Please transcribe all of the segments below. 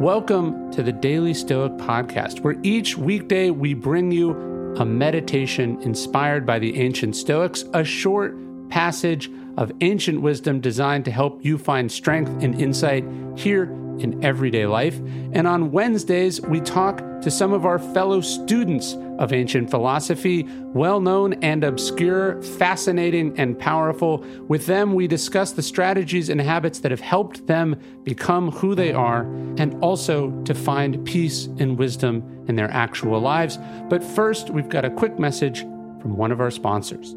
Welcome to the Daily Stoic Podcast, where each weekday we bring you a meditation inspired by the ancient Stoics, a short passage of ancient wisdom designed to help you find strength and insight here in everyday life. And on Wednesdays, we talk to some of our fellow students of ancient philosophy, well known and obscure, fascinating and powerful. With them, we discuss the strategies and habits that have helped them become who they are and also to find peace and wisdom in their actual lives. But first, we've got a quick message from one of our sponsors.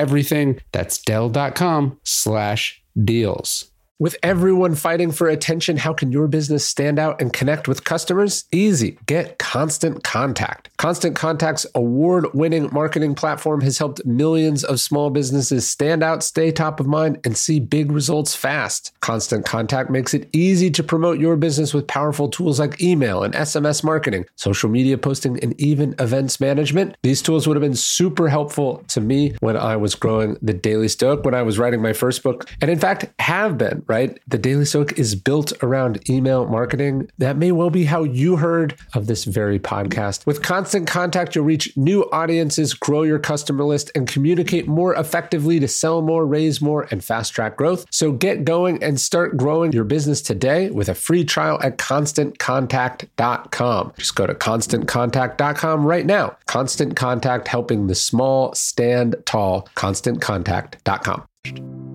everything. That's Dell.com slash deals. With everyone fighting for attention, how can your business stand out and connect with customers? Easy. Get Constant Contact. Constant Contact's award winning marketing platform has helped millions of small businesses stand out, stay top of mind, and see big results fast. Constant Contact makes it easy to promote your business with powerful tools like email and SMS marketing, social media posting, and even events management. These tools would have been super helpful to me when I was growing the Daily Stoic, when I was writing my first book, and in fact, have been right? The Daily Stoic is built around email marketing. That may well be how you heard of this very podcast. With constant contact, you'll reach new audiences, grow your customer list, and communicate more effectively to sell more, raise more, and fast track growth. So get going and start growing your business today with a free trial at constantcontact.com. Just go to constantcontact.com right now. Constant Contact helping the small stand tall. ConstantContact.com.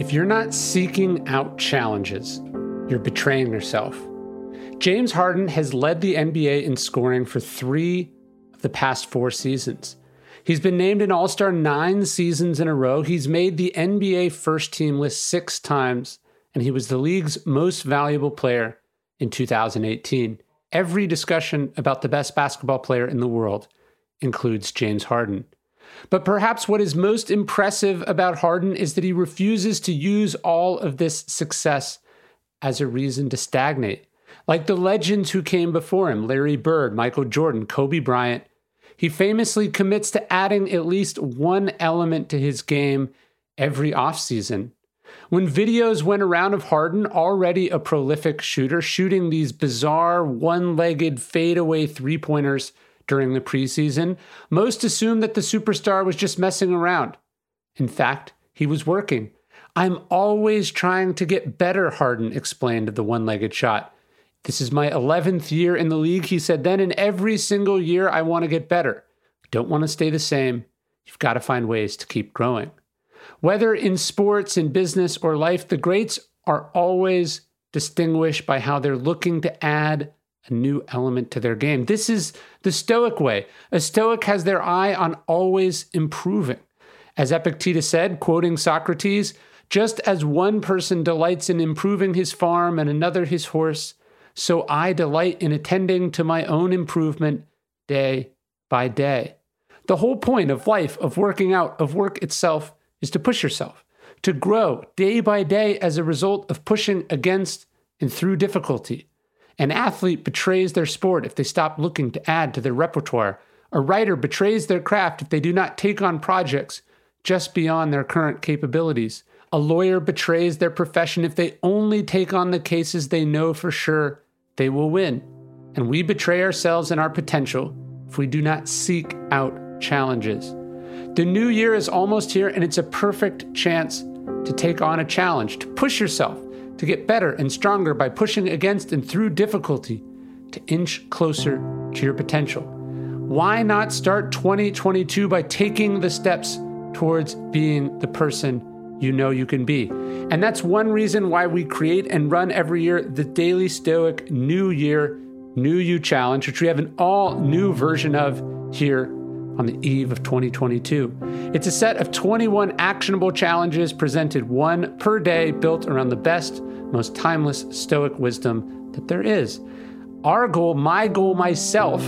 If you're not seeking out challenges, you're betraying yourself. James Harden has led the NBA in scoring for three of the past four seasons. He's been named an All Star nine seasons in a row. He's made the NBA first team list six times, and he was the league's most valuable player in 2018. Every discussion about the best basketball player in the world includes James Harden. But perhaps what is most impressive about Harden is that he refuses to use all of this success as a reason to stagnate. Like the legends who came before him Larry Bird, Michael Jordan, Kobe Bryant he famously commits to adding at least one element to his game every offseason. When videos went around of Harden, already a prolific shooter, shooting these bizarre one legged fadeaway three pointers during the preseason, most assumed that the superstar was just messing around. In fact, he was working. I'm always trying to get better, Harden explained the one legged shot. This is my 11th year in the league, he said then, and every single year I want to get better. Don't want to stay the same. You've got to find ways to keep growing. Whether in sports, in business, or life, the greats are always distinguished by how they're looking to add a new element to their game. This is the Stoic way. A Stoic has their eye on always improving. As Epictetus said, quoting Socrates, just as one person delights in improving his farm and another his horse, so I delight in attending to my own improvement day by day. The whole point of life, of working out, of work itself, is to push yourself, to grow day by day as a result of pushing against and through difficulty. An athlete betrays their sport if they stop looking to add to their repertoire. A writer betrays their craft if they do not take on projects just beyond their current capabilities. A lawyer betrays their profession if they only take on the cases they know for sure they will win. And we betray ourselves and our potential if we do not seek out challenges. The new year is almost here, and it's a perfect chance to take on a challenge, to push yourself to get better and stronger by pushing against and through difficulty to inch closer to your potential. Why not start 2022 by taking the steps towards being the person you know you can be? And that's one reason why we create and run every year the Daily Stoic New Year, New You Challenge, which we have an all new version of here on the eve of 2022. It's a set of 21 actionable challenges presented one per day, built around the best, most timeless Stoic wisdom that there is. Our goal, my goal myself,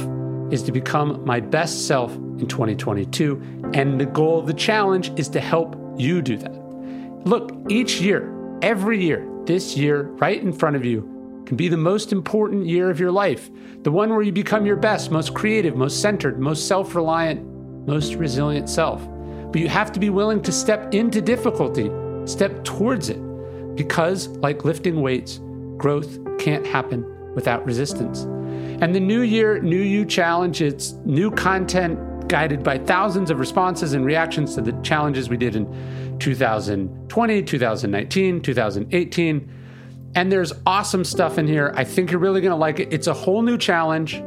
is to become my best self in 2022. And the goal of the challenge is to help you do that. Look, each year, every year, this year, right in front of you, can be the most important year of your life. The one where you become your best, most creative, most centered, most self reliant, most resilient self. But you have to be willing to step into difficulty, step towards it. Because, like lifting weights, growth can't happen without resistance. And the New Year, New You challenge, it's new content guided by thousands of responses and reactions to the challenges we did in 2020, 2019, 2018. And there's awesome stuff in here. I think you're really going to like it. It's a whole new challenge.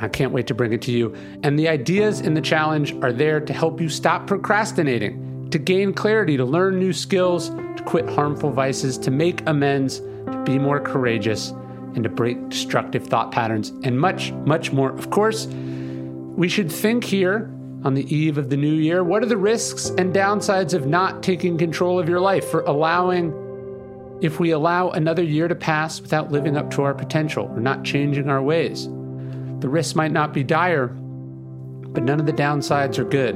I can't wait to bring it to you. And the ideas in the challenge are there to help you stop procrastinating, to gain clarity, to learn new skills, to quit harmful vices, to make amends, to be more courageous, and to break destructive thought patterns, and much, much more. Of course, we should think here on the eve of the new year what are the risks and downsides of not taking control of your life, for allowing, if we allow another year to pass without living up to our potential or not changing our ways? The risks might not be dire, but none of the downsides are good,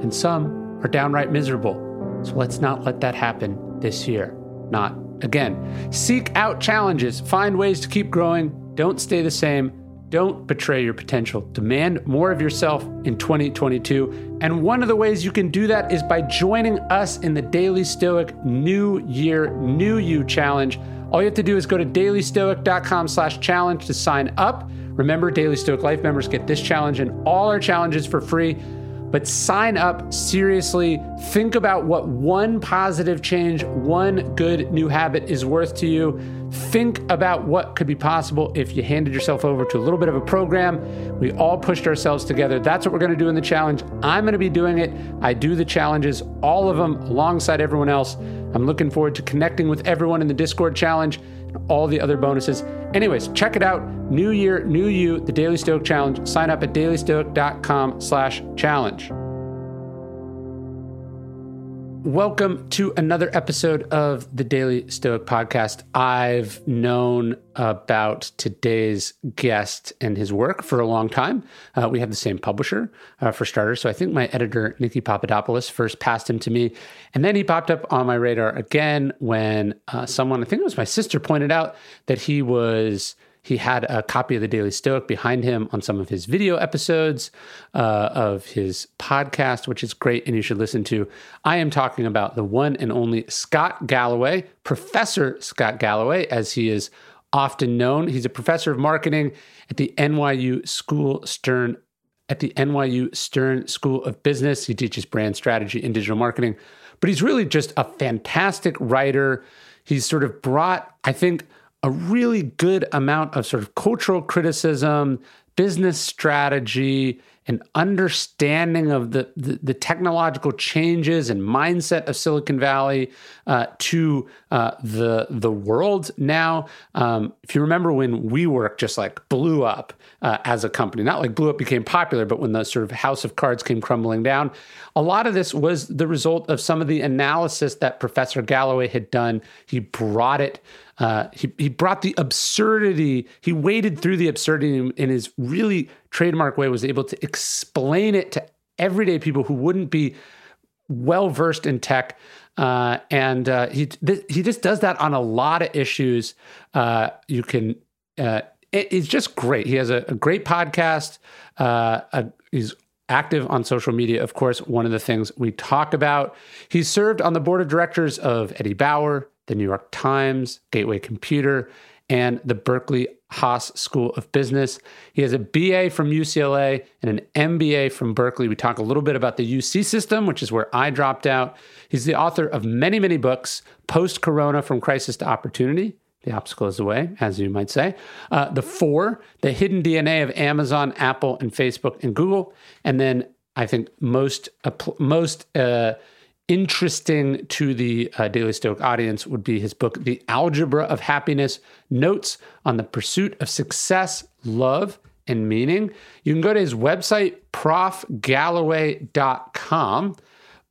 and some are downright miserable. So let's not let that happen this year. Not again. Seek out challenges, find ways to keep growing, don't stay the same. Don't betray your potential. Demand more of yourself in 2022. And one of the ways you can do that is by joining us in the Daily Stoic New Year, New You Challenge. All you have to do is go to dailystoic.com slash challenge to sign up. Remember, Daily Stoic Life members get this challenge and all our challenges for free. But sign up seriously. Think about what one positive change, one good new habit is worth to you. Think about what could be possible if you handed yourself over to a little bit of a program. We all pushed ourselves together. That's what we're going to do in the challenge. I'm going to be doing it. I do the challenges, all of them alongside everyone else. I'm looking forward to connecting with everyone in the Discord challenge and all the other bonuses. Anyways, check it out. New year, new you, the Daily Stoic Challenge. Sign up at dailystoic.com slash challenge. Welcome to another episode of the Daily Stoic Podcast. I've known about today's guest and his work for a long time. Uh, we have the same publisher, uh, for starters. So I think my editor, Nikki Papadopoulos, first passed him to me. And then he popped up on my radar again when uh, someone, I think it was my sister, pointed out that he was he had a copy of the Daily Stoic behind him on some of his video episodes uh, of his podcast, which is great and you should listen to. I am talking about the one and only Scott Galloway, Professor Scott Galloway, as he is often known. He's a professor of marketing at the NYU School Stern at the NYU Stern School of Business. He teaches brand strategy and digital marketing, but he's really just a fantastic writer. He's sort of brought, I think, a really good amount of sort of cultural criticism, business strategy, and understanding of the, the, the technological changes and mindset of Silicon Valley uh, to uh, the the world now. Um, if you remember when WeWork just like blew up uh, as a company, not like blew up became popular, but when the sort of house of cards came crumbling down, a lot of this was the result of some of the analysis that Professor Galloway had done. He brought it. Uh, he, he brought the absurdity, he waded through the absurdity in his really trademark way, was able to explain it to everyday people who wouldn't be well versed in tech. Uh, and uh, he th- he just does that on a lot of issues. Uh, you can uh, it, it's just great. He has a, a great podcast. Uh, a, he's active on social media, of course, one of the things we talk about. He's served on the board of directors of Eddie Bauer, the New York Times, Gateway Computer, and the Berkeley Haas School of Business. He has a BA from UCLA and an MBA from Berkeley. We talk a little bit about the UC system, which is where I dropped out. He's the author of many, many books post Corona from Crisis to Opportunity. The obstacle is the way, as you might say. Uh, the four, the hidden DNA of Amazon, Apple, and Facebook and Google. And then I think most, most, uh, interesting to the uh, Daily Stoic audience would be his book, The Algebra of Happiness Notes on the Pursuit of Success, Love, and meaning. You can go to his website, profgalloway.com.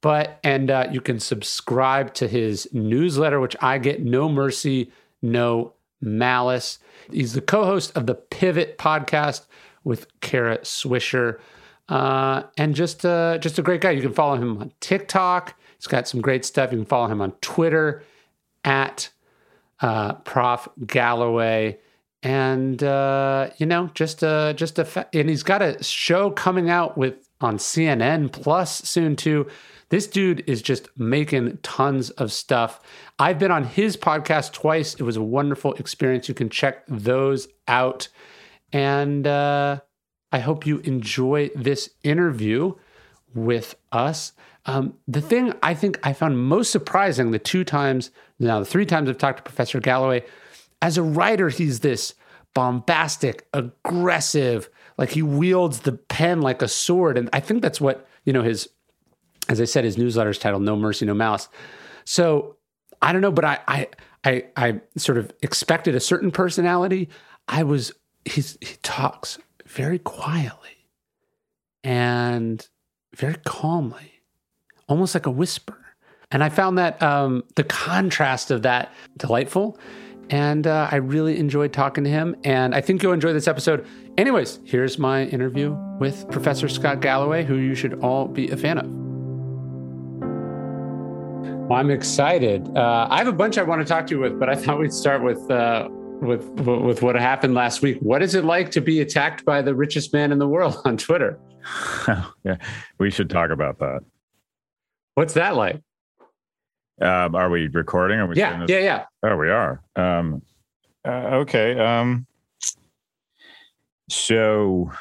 But, and uh, you can subscribe to his newsletter, which I get no mercy, no malice. He's the co host of the Pivot podcast with Kara Swisher. Uh, and just uh, just a great guy. You can follow him on TikTok. He's got some great stuff. You can follow him on Twitter at uh, Prof Galloway, and uh, you know, just a just a fa- and he's got a show coming out with on CNN Plus soon too. This dude is just making tons of stuff. I've been on his podcast twice. It was a wonderful experience. You can check those out. And uh, I hope you enjoy this interview with us. Um, the thing I think I found most surprising the two times, now the three times I've talked to Professor Galloway, as a writer, he's this bombastic, aggressive, like he wields the pen like a sword. And I think that's what, you know, his, as I said, his newsletter is titled No Mercy, No Malice. So I don't know, but I, I, I, I sort of expected a certain personality. I was, he's, he talks very quietly and very calmly, almost like a whisper. And I found that um, the contrast of that delightful. And uh, I really enjoyed talking to him. And I think you'll enjoy this episode. Anyways, here's my interview with Professor Scott Galloway, who you should all be a fan of. Well, I'm excited. Uh, I have a bunch I want to talk to you with, but I thought we'd start with uh, with with what happened last week. What is it like to be attacked by the richest man in the world on Twitter? yeah, we should talk about that. What's that like? Um, are we recording? Are we? Yeah, yeah, yeah. Oh, we are. Um, uh, okay. Um, so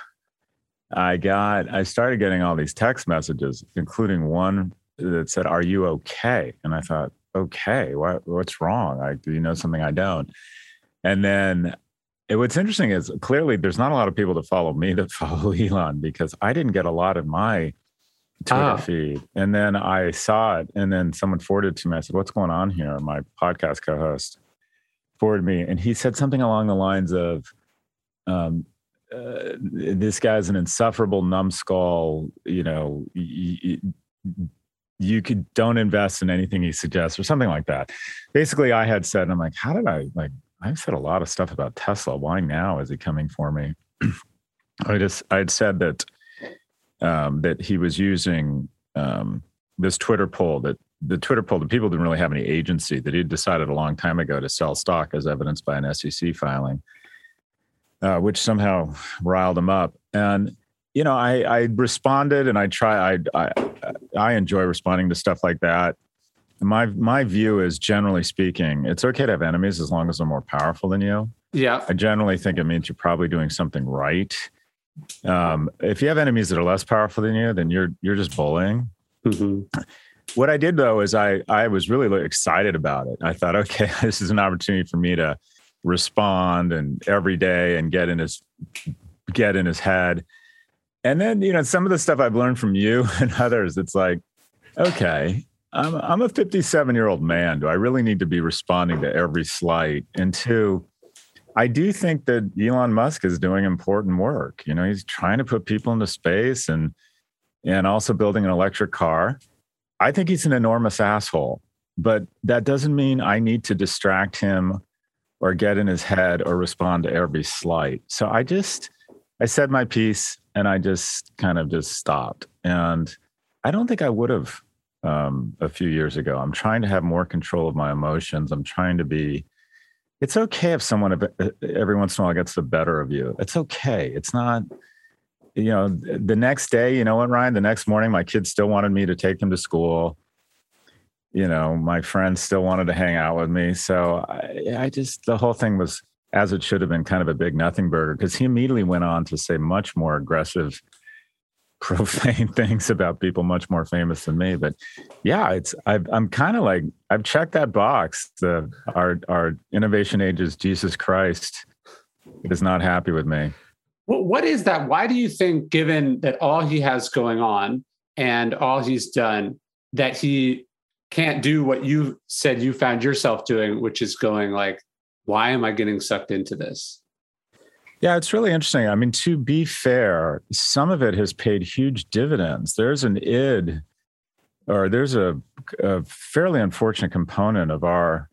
I got, I started getting all these text messages, including one that said, "Are you okay?" And I thought, "Okay, what, what's wrong? I, do you know something I don't?" And then it, what's interesting is clearly there's not a lot of people that follow me that follow Elon because I didn't get a lot in my Twitter ah. feed. And then I saw it, and then someone forwarded to me. I said, "What's going on here?" My podcast co-host forwarded me, and he said something along the lines of, um, uh, "This guy's an insufferable numbskull. You know, y- y- you could don't invest in anything he suggests, or something like that." Basically, I had said, "I'm like, how did I like?" I've said a lot of stuff about Tesla. Why now is he coming for me? I just I'd said that um, that he was using um, this Twitter poll that the Twitter poll that people didn't really have any agency that he decided a long time ago to sell stock as evidenced by an SEC filing, uh, which somehow riled him up. And you know, I, I responded and I try. I, I I enjoy responding to stuff like that my my view is generally speaking, it's okay to have enemies as long as they're more powerful than you. Yeah. I generally think it means you're probably doing something right. Um, if you have enemies that are less powerful than you, then you're you're just bullying. Mm-hmm. What I did though is I I was really excited about it. I thought, okay, this is an opportunity for me to respond and every day and get in his get in his head. And then you know some of the stuff I've learned from you and others, it's like, okay, I'm, I'm a 57 year old man. Do I really need to be responding to every slight? And two, I do think that Elon Musk is doing important work. You know, he's trying to put people into space and and also building an electric car. I think he's an enormous asshole, but that doesn't mean I need to distract him or get in his head or respond to every slight. So I just I said my piece and I just kind of just stopped. And I don't think I would have um, a few years ago. I'm trying to have more control of my emotions. I'm trying to be. It's okay if someone uh, every once in a while gets the better of you. It's okay. It's not. You know, the next day, you know what, Ryan? The next morning, my kids still wanted me to take them to school. You know, my friends still wanted to hang out with me. So I, I just the whole thing was as it should have been, kind of a big nothing burger. Because he immediately went on to say much more aggressive profane things about people much more famous than me. But yeah, it's i am kind of like I've checked that box. The our our innovation ages Jesus Christ is not happy with me. Well, what is that? Why do you think, given that all he has going on and all he's done, that he can't do what you said you found yourself doing, which is going like, why am I getting sucked into this? Yeah, it's really interesting. I mean, to be fair, some of it has paid huge dividends. There's an id, or there's a, a fairly unfortunate component of our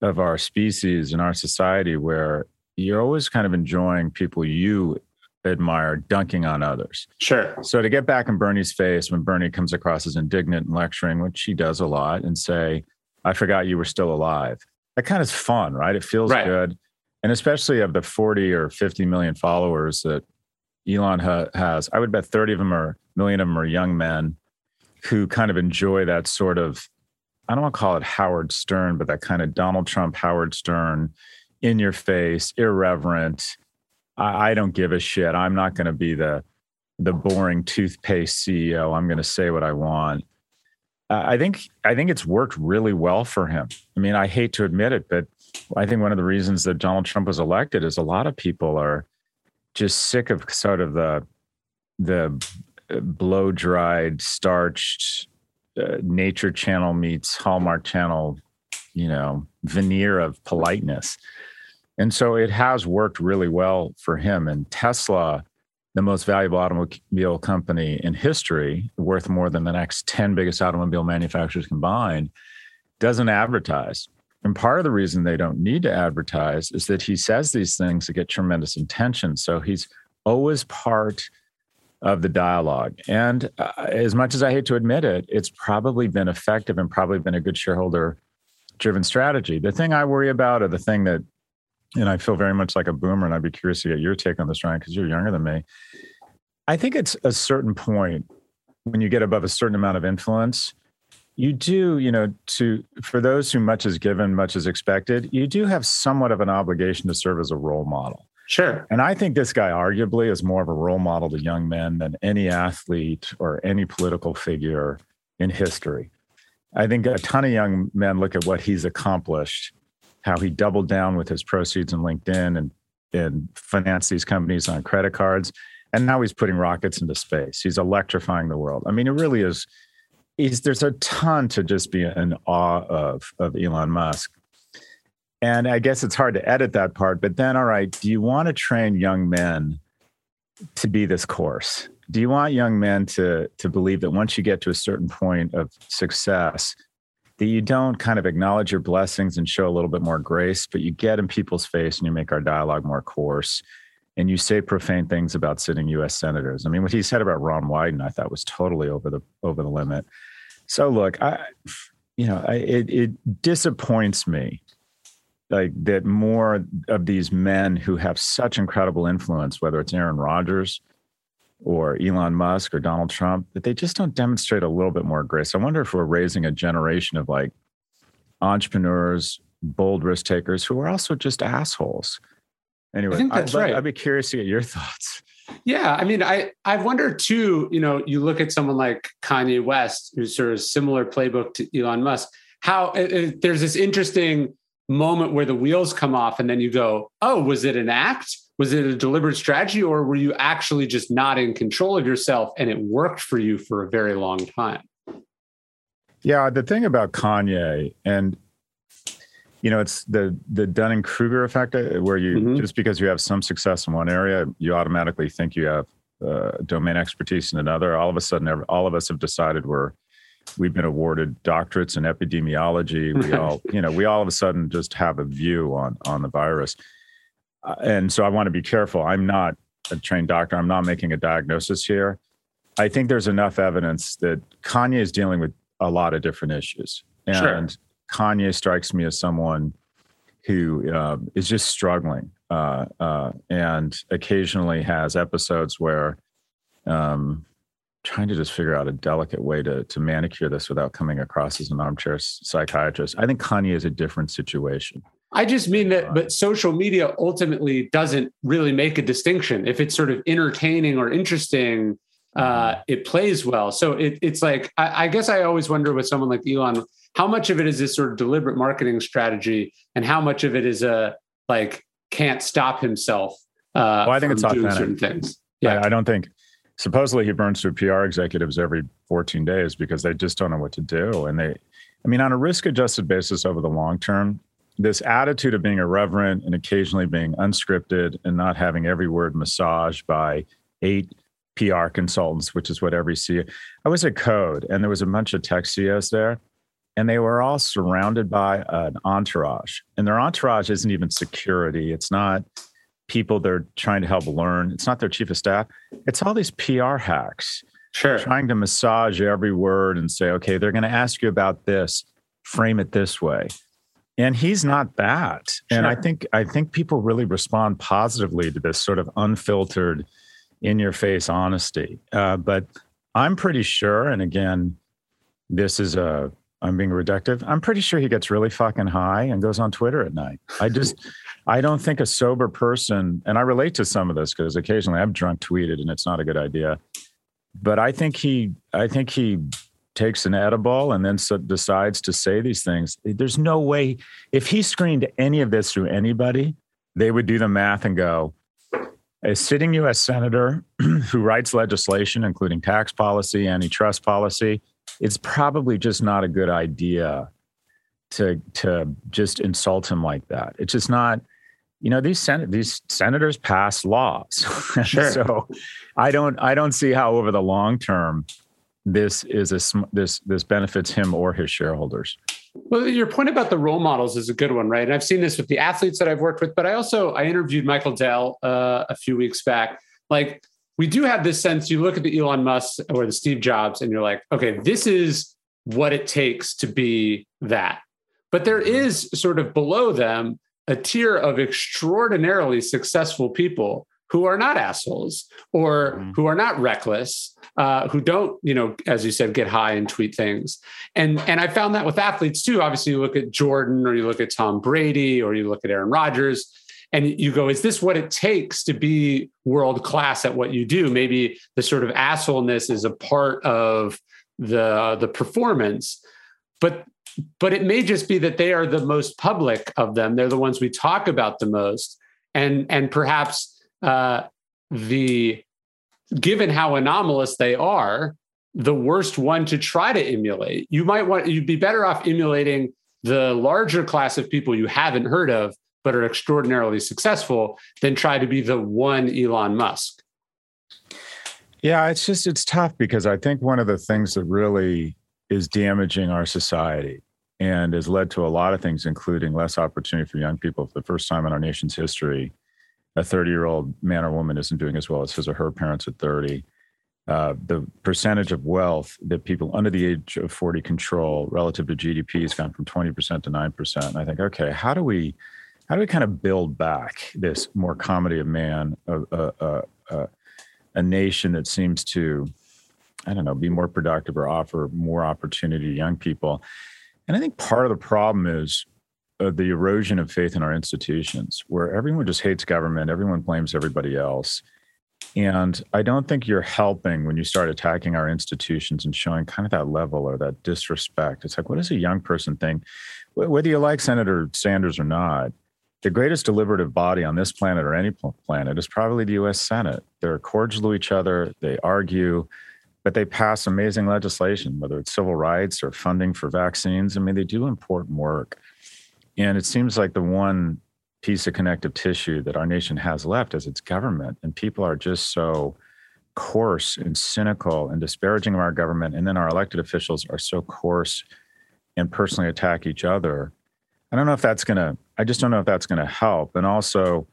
of our species and our society where you're always kind of enjoying people you admire dunking on others. Sure. So to get back in Bernie's face when Bernie comes across as indignant and lecturing, which he does a lot, and say, I forgot you were still alive. That kind of is fun, right? It feels right. good and especially of the 40 or 50 million followers that Elon ha- has, I would bet 30 of them are million of them are young men who kind of enjoy that sort of I don't want to call it Howard Stern, but that kind of Donald Trump, Howard Stern, in your face, irreverent. I, I don't give a shit. I'm not going to be the the boring toothpaste CEO. I'm going to say what I want. I think I think it's worked really well for him. I mean, I hate to admit it, but I think one of the reasons that Donald Trump was elected is a lot of people are just sick of sort of the the uh, blow dried, starched uh, Nature Channel meets Hallmark Channel, you know, veneer of politeness. And so it has worked really well for him. And Tesla, the most valuable automobile company in history, worth more than the next 10 biggest automobile manufacturers combined, doesn't advertise. And part of the reason they don't need to advertise is that he says these things to get tremendous attention. So he's always part of the dialogue. And uh, as much as I hate to admit it, it's probably been effective and probably been a good shareholder driven strategy. The thing I worry about, or the thing that, and I feel very much like a boomer, and I'd be curious to get your take on this, Ryan, because you're younger than me. I think it's a certain point when you get above a certain amount of influence you do, you know, to for those who much is given, much is expected, you do have somewhat of an obligation to serve as a role model. Sure. And I think this guy arguably is more of a role model to young men than any athlete or any political figure in history. I think a ton of young men look at what he's accomplished, how he doubled down with his proceeds in LinkedIn and and financed these companies on credit cards. And now he's putting rockets into space. He's electrifying the world. I mean, it really is is there's a ton to just be in awe of of Elon Musk. And I guess it's hard to edit that part, but then all right, do you want to train young men to be this course? Do you want young men to to believe that once you get to a certain point of success, that you don't kind of acknowledge your blessings and show a little bit more grace, but you get in people's face and you make our dialogue more coarse and you say profane things about sitting U.S. senators. I mean, what he said about Ron Wyden, I thought was totally over the over the limit. So look, I, you know, I, it, it disappoints me like that more of these men who have such incredible influence, whether it's Aaron Rodgers or Elon Musk or Donald Trump, that they just don't demonstrate a little bit more grace. I wonder if we're raising a generation of like entrepreneurs, bold risk takers who are also just assholes. Anyway, I think that's I'd, right. I'd be curious to get your thoughts. Yeah, I mean, I I wonder too. You know, you look at someone like Kanye West, who's sort of similar playbook to Elon Musk. How it, it, there's this interesting moment where the wheels come off, and then you go, "Oh, was it an act? Was it a deliberate strategy, or were you actually just not in control of yourself, and it worked for you for a very long time?" Yeah, the thing about Kanye, and you know it's the the dunning kruger effect uh, where you mm-hmm. just because you have some success in one area you automatically think you have uh, domain expertise in another. All of a sudden all of us have decided we're we've been awarded doctorates in epidemiology. We all you know we all of a sudden just have a view on on the virus. Uh, and so i want to be careful. I'm not a trained doctor. I'm not making a diagnosis here. I think there's enough evidence that kanye is dealing with a lot of different issues. And sure. Kanye strikes me as someone who uh, is just struggling uh, uh, and occasionally has episodes where um, trying to just figure out a delicate way to to manicure this without coming across as an armchair psychiatrist. I think Kanye is a different situation. I just mean that, but social media ultimately doesn't really make a distinction. If it's sort of entertaining or interesting, uh, mm-hmm. it plays well. So it, it's like I, I guess I always wonder with someone like Elon how much of it is this sort of deliberate marketing strategy and how much of it is a like can't stop himself uh, well, I think it's doing authentic. certain things. Yeah, I, I don't think. Supposedly, he burns through PR executives every 14 days because they just don't know what to do. And they, I mean, on a risk-adjusted basis over the long term, this attitude of being irreverent and occasionally being unscripted and not having every word massaged by eight PR consultants, which is what every CEO. I was at Code, and there was a bunch of tech CEOs there, and they were all surrounded by an entourage. And their entourage isn't even security. It's not people they're trying to help learn. It's not their chief of staff. It's all these PR hacks. Sure. Trying to massage every word and say, okay, they're going to ask you about this. Frame it this way. And he's not that. Sure. And I think I think people really respond positively to this sort of unfiltered in your face honesty. Uh, but I'm pretty sure, and again, this is a I'm being reductive. I'm pretty sure he gets really fucking high and goes on Twitter at night. I just I don't think a sober person, and I relate to some of this because occasionally I've drunk tweeted and it's not a good idea. But I think he I think he takes an edible and then so decides to say these things. There's no way if he screened any of this through anybody, they would do the math and go, a sitting U.S. senator who writes legislation, including tax policy, antitrust policy, it's probably just not a good idea to to just insult him like that. It's just not. You know these sen- these senators pass laws, sure. so I don't I don't see how over the long term this is a this this benefits him or his shareholders. Well, your point about the role models is a good one, right? And I've seen this with the athletes that I've worked with, but I also I interviewed Michael Dell uh, a few weeks back. Like we do have this sense. You look at the Elon Musk or the Steve Jobs, and you're like, okay, this is what it takes to be that. But there is sort of below them a tier of extraordinarily successful people who are not assholes or mm. who are not reckless, uh, who don't, you know, as you said, get high and tweet things. And and I found that with athletes too. Obviously, you look at Jordan or you look at Tom Brady or you look at Aaron Rodgers. And you go, is this what it takes to be world class at what you do? Maybe the sort of assholeness is a part of the the performance, but but it may just be that they are the most public of them. They're the ones we talk about the most, and and perhaps uh, the given how anomalous they are, the worst one to try to emulate. You might want you'd be better off emulating the larger class of people you haven't heard of but are extraordinarily successful than try to be the one Elon Musk. Yeah, it's just it's tough because I think one of the things that really is damaging our society and has led to a lot of things, including less opportunity for young people for the first time in our nation's history, a 30 year old man or woman isn't doing as well as his or her parents at 30. Uh, the percentage of wealth that people under the age of 40 control relative to GDP has gone from 20% to 9%. And I think, okay, how do we, how do we kind of build back this more comedy of man, a, a, a, a nation that seems to, I don't know, be more productive or offer more opportunity to young people? And I think part of the problem is uh, the erosion of faith in our institutions, where everyone just hates government, everyone blames everybody else. And I don't think you're helping when you start attacking our institutions and showing kind of that level or that disrespect. It's like, what does a young person think? Whether you like Senator Sanders or not, the greatest deliberative body on this planet or any planet is probably the US Senate. They're cordial to each other, they argue, but they pass amazing legislation, whether it's civil rights or funding for vaccines. I mean, they do important work. And it seems like the one piece of connective tissue that our nation has left is its government. And people are just so coarse and cynical and disparaging of our government. And then our elected officials are so coarse and personally attack each other. I don't know if that's going to, I just don't know if that's going to help. And also,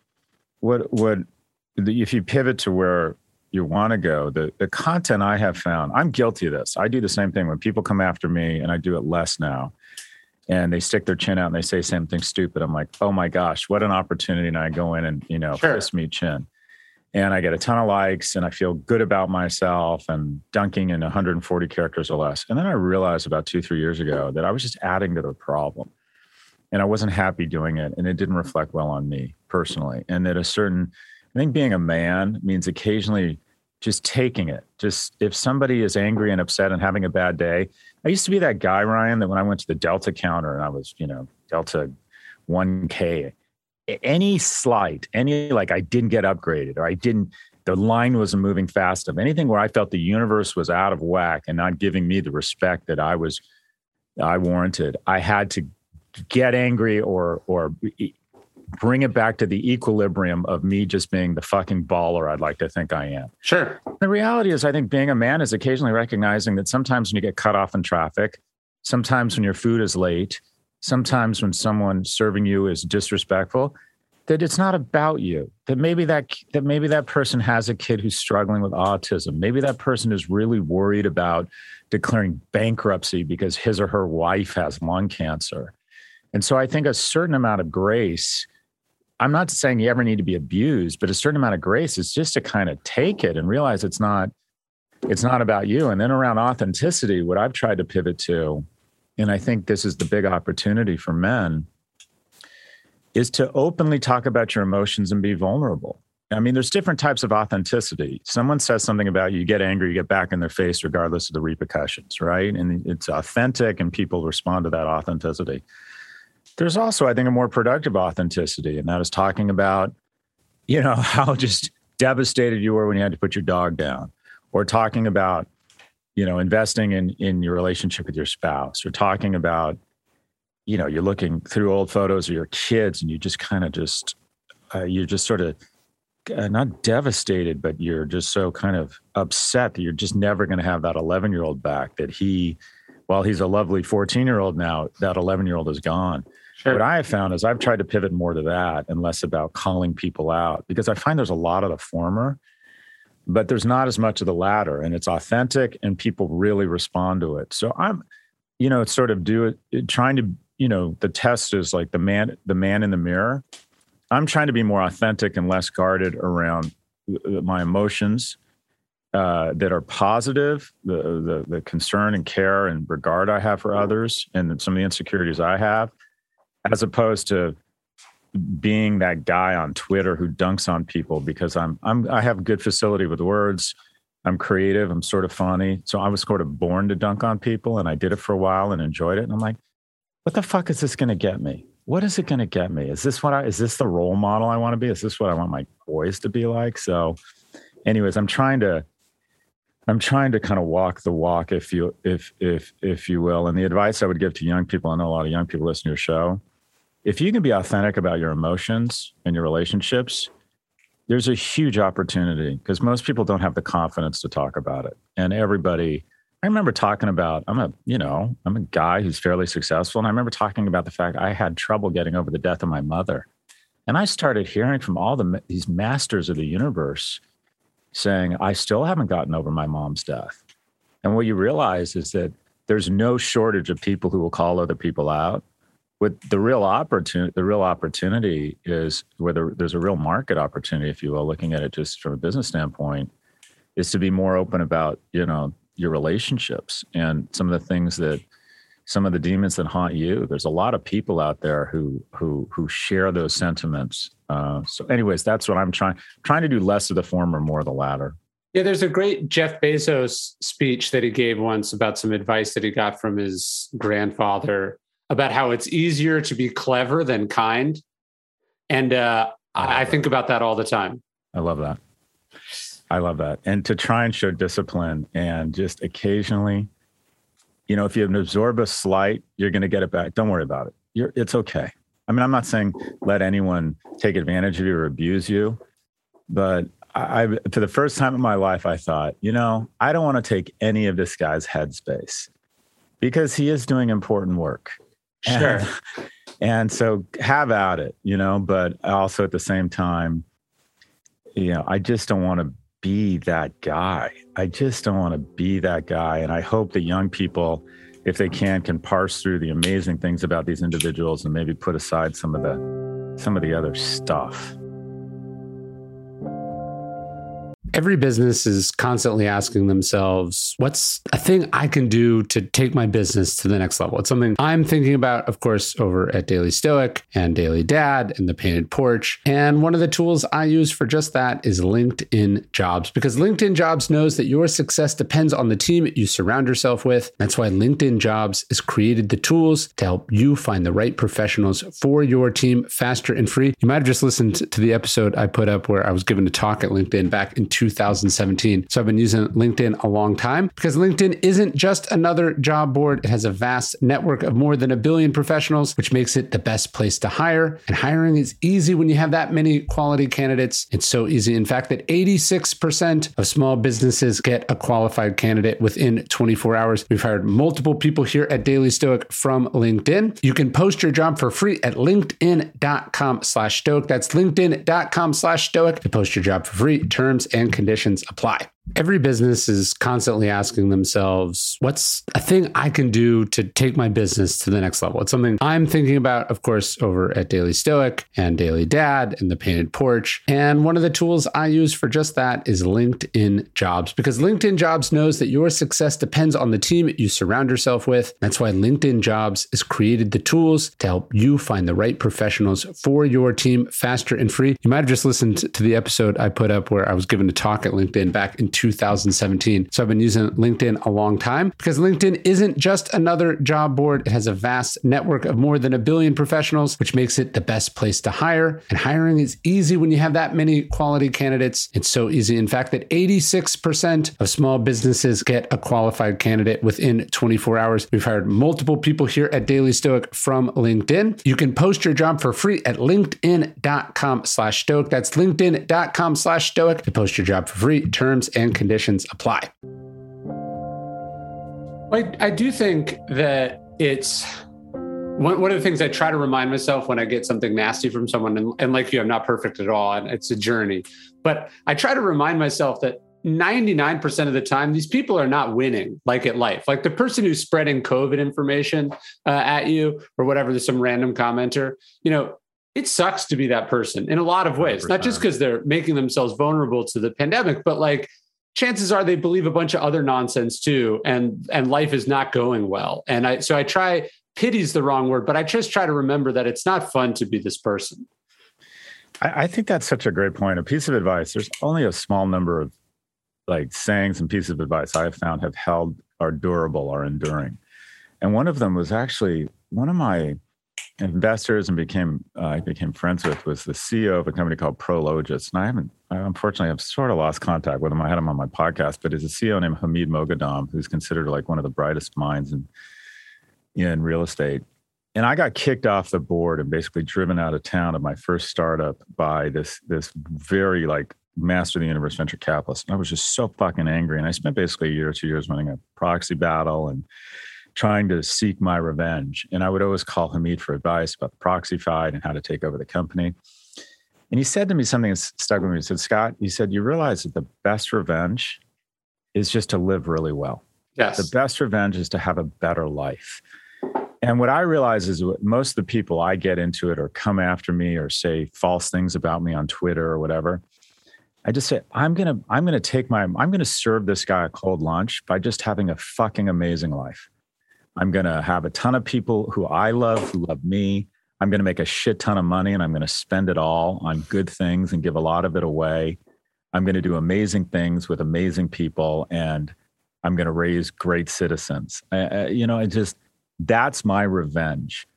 what, would if you pivot to where you want to go, the, the content I have found, I'm guilty of this. I do the same thing when people come after me, and I do it less now and they stick their chin out and they say something stupid, I'm like, oh my gosh, what an opportunity. And I go in and, you know, sure. fist me chin. And I get a ton of likes and I feel good about myself and dunking in 140 characters or less. And then I realized about two, three years ago that I was just adding to the problem. And I wasn't happy doing it. And it didn't reflect well on me personally. And that a certain, I think being a man means occasionally just taking it. Just if somebody is angry and upset and having a bad day, I used to be that guy, Ryan, that when I went to the Delta counter and I was, you know, Delta 1K, any slight, any like I didn't get upgraded or I didn't, the line wasn't moving fast enough, anything where I felt the universe was out of whack and not giving me the respect that I was, I warranted, I had to get angry or or bring it back to the equilibrium of me just being the fucking baller I'd like to think I am. Sure. The reality is, I think being a man is occasionally recognizing that sometimes when you get cut off in traffic, sometimes when your food is late, sometimes when someone serving you is disrespectful, that it's not about you. That maybe that that maybe that person has a kid who's struggling with autism. Maybe that person is really worried about declaring bankruptcy because his or her wife has lung cancer. And so I think a certain amount of grace I'm not saying you ever need to be abused, but a certain amount of grace is just to kind of take it and realize it's not it's not about you. And then around authenticity, what I've tried to pivot to, and I think this is the big opportunity for men, is to openly talk about your emotions and be vulnerable. I mean, there's different types of authenticity. Someone says something about you, you get angry, you get back in their face, regardless of the repercussions, right? And it's authentic, and people respond to that authenticity. There's also, I think, a more productive authenticity, and that is talking about, you know, how just devastated you were when you had to put your dog down, or talking about, you know, investing in in your relationship with your spouse, or talking about, you know, you're looking through old photos of your kids, and you just kind of just, uh, you're just sort of uh, not devastated, but you're just so kind of upset that you're just never going to have that 11 year old back. That he, while he's a lovely 14 year old now, that 11 year old is gone. Sure. What I have found is I've tried to pivot more to that and less about calling people out because I find there's a lot of the former, but there's not as much of the latter. And it's authentic and people really respond to it. So I'm, you know, it's sort of do it, trying to, you know, the test is like the man, the man in the mirror. I'm trying to be more authentic and less guarded around my emotions uh, that are positive, the, the the concern and care and regard I have for others, and some of the insecurities I have, as opposed to being that guy on Twitter who dunks on people because I'm I'm I have good facility with words. I'm creative. I'm sort of funny. So I was sort of born to dunk on people, and I did it for a while and enjoyed it. And I'm like, what the fuck is this going to get me? What is it going to get me? Is this what I? Is this the role model I want to be? Is this what I want my boys to be like? So, anyways, I'm trying to I'm trying to kind of walk the walk, if you if if if you will. And the advice I would give to young people, I know a lot of young people listen to your show if you can be authentic about your emotions and your relationships, there's a huge opportunity because most people don't have the confidence to talk about it. And everybody, I remember talking about, I'm a, you know, I'm a guy who's fairly successful. And I remember talking about the fact I had trouble getting over the death of my mother. And I started hearing from all the, these masters of the universe saying, I still haven't gotten over my mom's death. And what you realize is that there's no shortage of people who will call other people out what the real opportunity the real opportunity is whether there's a real market opportunity if you will looking at it just from a business standpoint is to be more open about you know your relationships and some of the things that some of the demons that haunt you. There's a lot of people out there who who who share those sentiments. Uh, so anyways that's what i'm trying trying to do less of the former more of the latter. Yeah, there's a great Jeff Bezos speech that he gave once about some advice that he got from his grandfather about how it's easier to be clever than kind. And uh, I, I think about that all the time. I love that. I love that. And to try and show discipline and just occasionally, you know, if you absorb a slight, you're going to get it back. Don't worry about it. You're, it's okay. I mean, I'm not saying let anyone take advantage of you or abuse you, but I, for the first time in my life, I thought, you know, I don't want to take any of this guy's headspace because he is doing important work. Sure. And, and so have at it, you know, but also at the same time, you know, I just don't want to be that guy. I just don't want to be that guy. And I hope that young people, if they can, can parse through the amazing things about these individuals and maybe put aside some of the some of the other stuff. Every business is constantly asking themselves, what's a thing I can do to take my business to the next level? It's something I'm thinking about, of course, over at Daily Stoic and Daily Dad and the Painted Porch. And one of the tools I use for just that is LinkedIn Jobs, because LinkedIn Jobs knows that your success depends on the team you surround yourself with. That's why LinkedIn Jobs has created the tools to help you find the right professionals for your team faster and free. You might have just listened to the episode I put up where I was given a talk at LinkedIn back in 2017. So I've been using LinkedIn a long time because LinkedIn isn't just another job board. It has a vast network of more than a billion professionals, which makes it the best place to hire. And hiring is easy when you have that many quality candidates. It's so easy, in fact, that 86% of small businesses get a qualified candidate within 24 hours. We've hired multiple people here at Daily Stoic from LinkedIn. You can post your job for free at linkedin.com slash stoic. That's linkedin.com slash stoic to post your job for free. Terms and conditions apply. Every business is constantly asking themselves, what's a thing I can do to take my business to the next level? It's something I'm thinking about, of course, over at Daily Stoic and Daily Dad and the Painted Porch. And one of the tools I use for just that is LinkedIn Jobs, because LinkedIn Jobs knows that your success depends on the team you surround yourself with. That's why LinkedIn Jobs has created the tools to help you find the right professionals for your team faster and free. You might have just listened to the episode I put up where I was given a talk at LinkedIn back in 2017. So I've been using LinkedIn a long time because LinkedIn isn't just another job board. It has a vast network of more than a billion professionals, which makes it the best place to hire. And hiring is easy when you have that many quality candidates. It's so easy, in fact, that 86% of small businesses get a qualified candidate within 24 hours. We've hired multiple people here at Daily Stoic from LinkedIn. You can post your job for free at linkedin.com slash stoic. That's linkedin.com slash stoic to post your job for free. Terms and and conditions apply. I, I do think that it's one, one of the things I try to remind myself when I get something nasty from someone, and, and like you, I'm not perfect at all, and it's a journey. But I try to remind myself that 99% of the time, these people are not winning like at life. Like the person who's spreading COVID information uh, at you or whatever, there's some random commenter, you know, it sucks to be that person in a lot of ways, 100%. not just because they're making themselves vulnerable to the pandemic, but like chances are they believe a bunch of other nonsense too and and life is not going well. And i so i try pity's the wrong word but i just try to remember that it's not fun to be this person. I, I think that's such a great point. A piece of advice there's only a small number of like sayings and pieces of advice i have found have held are durable are enduring. And one of them was actually one of my investors and became uh, I became friends with was the CEO of a company called Prologis. And I haven't, I unfortunately, I've sort of lost contact with him. I had him on my podcast, but he's a CEO named Hamid Moghadam, who's considered like one of the brightest minds in in real estate. And I got kicked off the board and basically driven out of town of my first startup by this this very like master of the universe venture capitalist. And I was just so fucking angry. And I spent basically a year or two years running a proxy battle and trying to seek my revenge. And I would always call Hamid for advice about the proxy fight and how to take over the company. And he said to me something that stuck with me. He said, Scott, he said, you realize that the best revenge is just to live really well. Yes. The best revenge is to have a better life. And what I realize is most of the people I get into it or come after me or say false things about me on Twitter or whatever, I just say, I'm gonna, I'm gonna take my, I'm gonna serve this guy a cold lunch by just having a fucking amazing life. I'm going to have a ton of people who I love, who love me. I'm going to make a shit ton of money and I'm going to spend it all on good things and give a lot of it away. I'm going to do amazing things with amazing people and I'm going to raise great citizens. Uh, you know, it just, that's my revenge.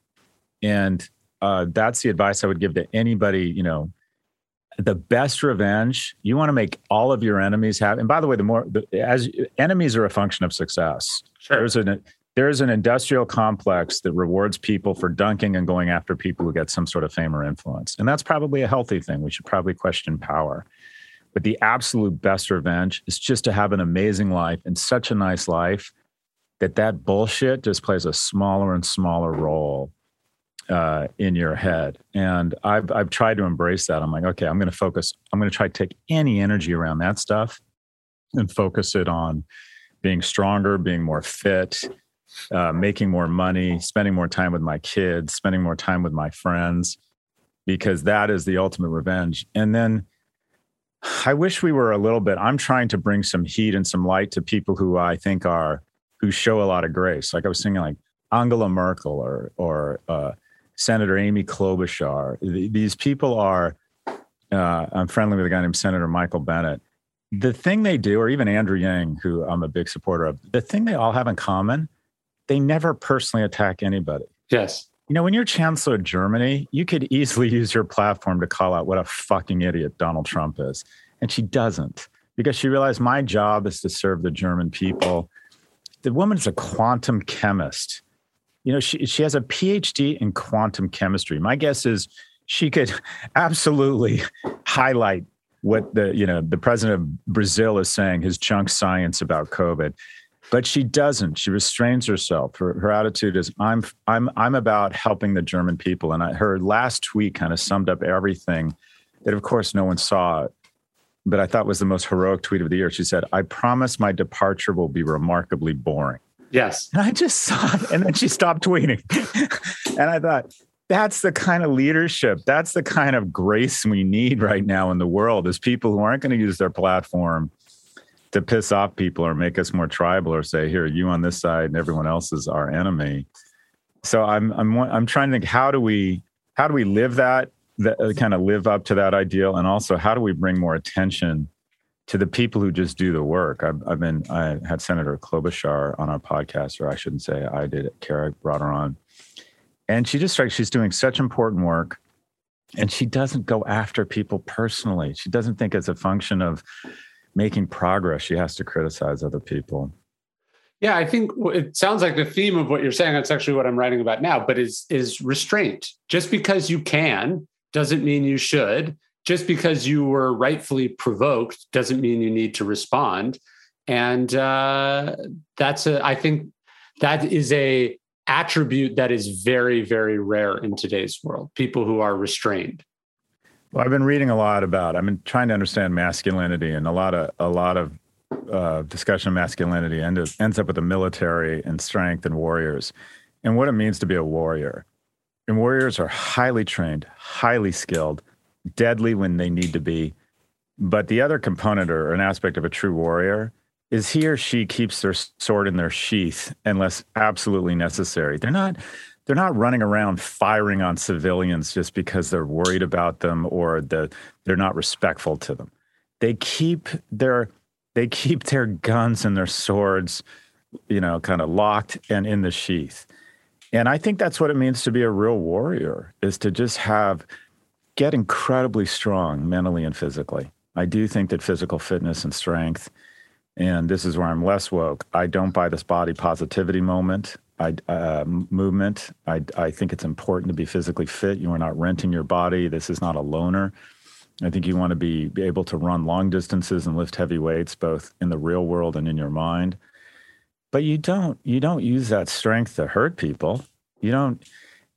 And uh, that's the advice I would give to anybody, you know, the best revenge you want to make all of your enemies happy and by the way the more the, as enemies are a function of success sure. there's an there's an industrial complex that rewards people for dunking and going after people who get some sort of fame or influence. And that's probably a healthy thing. We should probably question power. But the absolute best revenge is just to have an amazing life and such a nice life that that bullshit just plays a smaller and smaller role uh, in your head. And I've, I've tried to embrace that. I'm like, okay, I'm going to focus, I'm going to try to take any energy around that stuff and focus it on being stronger, being more fit, uh, making more money, spending more time with my kids, spending more time with my friends, because that is the ultimate revenge. And then I wish we were a little bit, I'm trying to bring some heat and some light to people who I think are, who show a lot of grace. Like I was thinking like Angela Merkel or, or uh, Senator Amy Klobuchar. These people are, uh, I'm friendly with a guy named Senator Michael Bennet. The thing they do, or even Andrew Yang, who I'm a big supporter of, the thing they all have in common they never personally attack anybody. Yes. You know, when you're chancellor of Germany, you could easily use your platform to call out what a fucking idiot Donald Trump is. And she doesn't. because she realized my job is to serve the German people. The woman is a quantum chemist. You know, she, she has a PhD in quantum chemistry. My guess is she could absolutely highlight what the you know the president of Brazil is saying his junk science about COVID, but she doesn't. She restrains herself. Her, her attitude is I'm I'm I'm about helping the German people. And I, her last tweet kind of summed up everything that, of course, no one saw. But I thought was the most heroic tweet of the year. She said, "I promise my departure will be remarkably boring." Yes. And I just saw it, and then she stopped tweeting, and I thought that's the kind of leadership that's the kind of grace we need right now in the world is people who aren't going to use their platform to piss off people or make us more tribal or say here you on this side and everyone else is our enemy. So i'm i'm i'm trying to think how do we how do we live that that uh, kind of live up to that ideal? And also how do we bring more attention to the people who just do the work? I've, I've been i had senator klobuchar on our podcast or i shouldn't say i did it kara brought her on. And she just strikes she's doing such important work and she doesn't go after people personally. She doesn't think as a function of making progress she has to criticize other people. Yeah i think it sounds like the theme of what you're saying that's actually what i'm writing about now but is is restraint. Just because you can doesn't mean you should. Just because you were rightfully provoked doesn't mean you need to respond. And uh, that's a i think that is a attribute that is very, very rare in today's world people who are restrained. Well, I've been reading a lot about. I've been trying to understand masculinity, and a lot of a lot of uh, discussion of masculinity ends ends up with the military and strength and warriors, and what it means to be a warrior. And warriors are highly trained, highly skilled, deadly when they need to be. But the other component or an aspect of a true warrior is he or she keeps their sword in their sheath unless absolutely necessary. They're not they're not running around firing on civilians just because they're worried about them or the, they're not respectful to them. They keep their they keep their guns and their swords, you know, kind of locked and in the sheath. And I think that's what it means to be a real warrior is to just have get incredibly strong mentally and physically. I do think that physical fitness and strength and this is where I'm less woke. I don't buy this body positivity moment. I uh, movement. I I think it's important to be physically fit. You are not renting your body. This is not a loner. I think you want to be, able to run long distances and lift heavy weights, both in the real world and in your mind. But you don't you don't use that strength to hurt people. You don't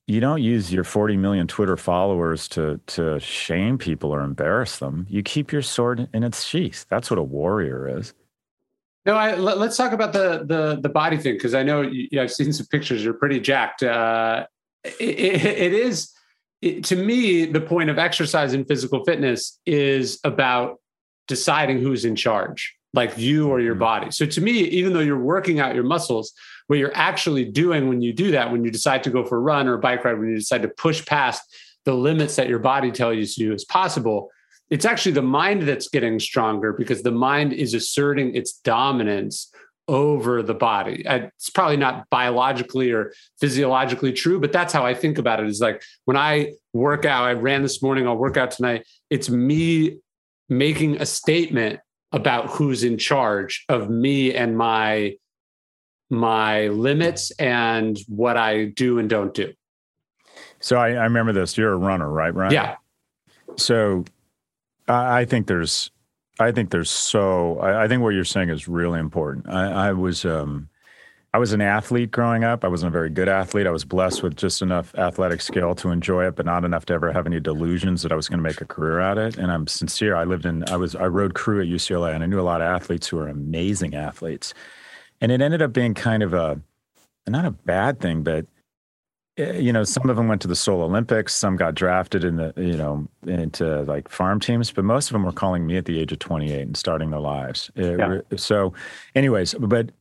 you don't use your 40 million Twitter followers to to shame people or embarrass them. You keep your sword in its sheath. That's what a warrior is. No, I, let, us talk about the the the body thing because I know you, I've seen some pictures. You're pretty jacked. Uh, it, it, it is it, to me the point of exercise and physical fitness is about deciding who's in charge, like you or your mm-hmm. body. So to me, even though you're working out your muscles, what you're actually doing when you do that, when you decide to go for a run or a bike ride, when you decide to push past the limits that your body tells you to do is possible, it's actually the mind that's getting stronger because the mind is asserting its dominance over the body. It's probably not biologically or physiologically true, but that's how I think about it. Is like when I work out, I ran this morning, I'll work out tonight. It's me making a statement about who's in charge of me and my my limits and what I do and don't do. So I, I remember this. You're a runner, right? Right. Yeah. So I think there's, I think there's so. I, I think what you're saying is really important. I, I was, um, I was an athlete growing up. I wasn't a very good athlete. I was blessed with just enough athletic skill to enjoy it, but not enough to ever have any delusions that I was going to make a career at it. And I'm sincere. I lived in, I was, I rode crew at UCLA, and I knew a lot of athletes who were amazing athletes. And it ended up being kind of a, not a bad thing, but you know, some of them went to the Seoul Olympics. Some got drafted in the, you know, into like farm teams, but most of them were calling me at the age of 28 and starting their lives. Yeah. So, anyways, but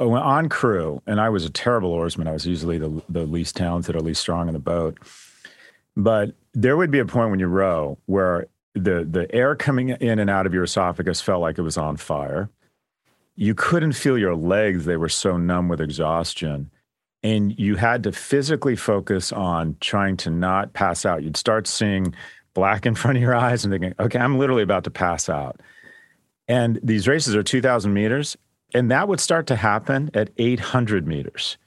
uh, on crew, and I was a terrible oarsman. I was usually the, the least talented or least strong in the boat. But there would be a point when you row where the the air coming in and out of your esophagus felt like it was on fire. You couldn't feel your legs; they were so numb with exhaustion and you had to physically focus on trying to not pass out. You'd start seeing black in front of your eyes and thinking, okay, I'm literally about to pass out. And these races are 2,000 meters. And that would start to happen at 800 meters.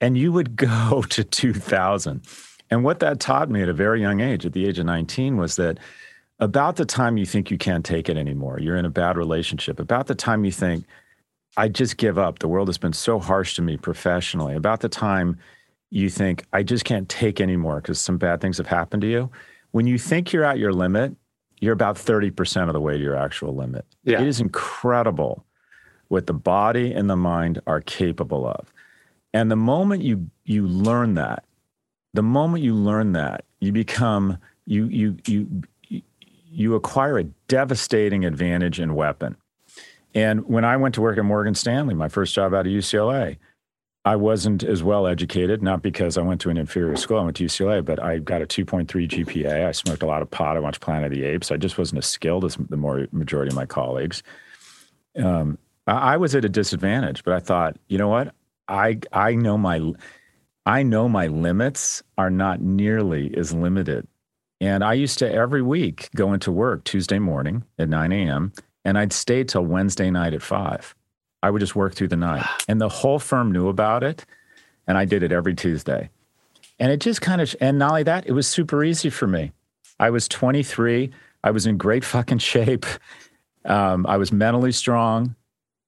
And you would go to 2,000. And what that taught me at a very young age, at the age of 19, was that about the time you think you can't take it anymore, you're in a bad relationship, about the time you think, I just give up, the world has been so harsh to me professionally, about the time you think, I just can't take anymore because some bad things have happened to you. When you think you're at your limit, you're about 30% of the way to your actual limit. Yeah. It is incredible what the body and the mind are capable of. And the moment you you learn that, the moment you learn that, you become you you you you acquire a devastating advantage and weapon. And when I went to work at Morgan Stanley, my first job out of UCLA, I wasn't as well educated, not because I went to an inferior school. I went to UCLA, but I got a 2.3 GPA. I smoked a lot of pot. I watched Planet of the Apes. I just wasn't as skilled as the more majority of my colleagues. Um, I, I was at a disadvantage, but I thought, you know what? I I know my I know my limits are not nearly as limited. And I used to every week go into work Tuesday morning at 9 a.m. and I'd stay till Wednesday night at five. I would just work through the night. And the whole firm knew about it. And I did it every Tuesday. And it just kind of, and not only that, it was super easy for me. I was 23. I was in great fucking shape. Um, I was mentally strong.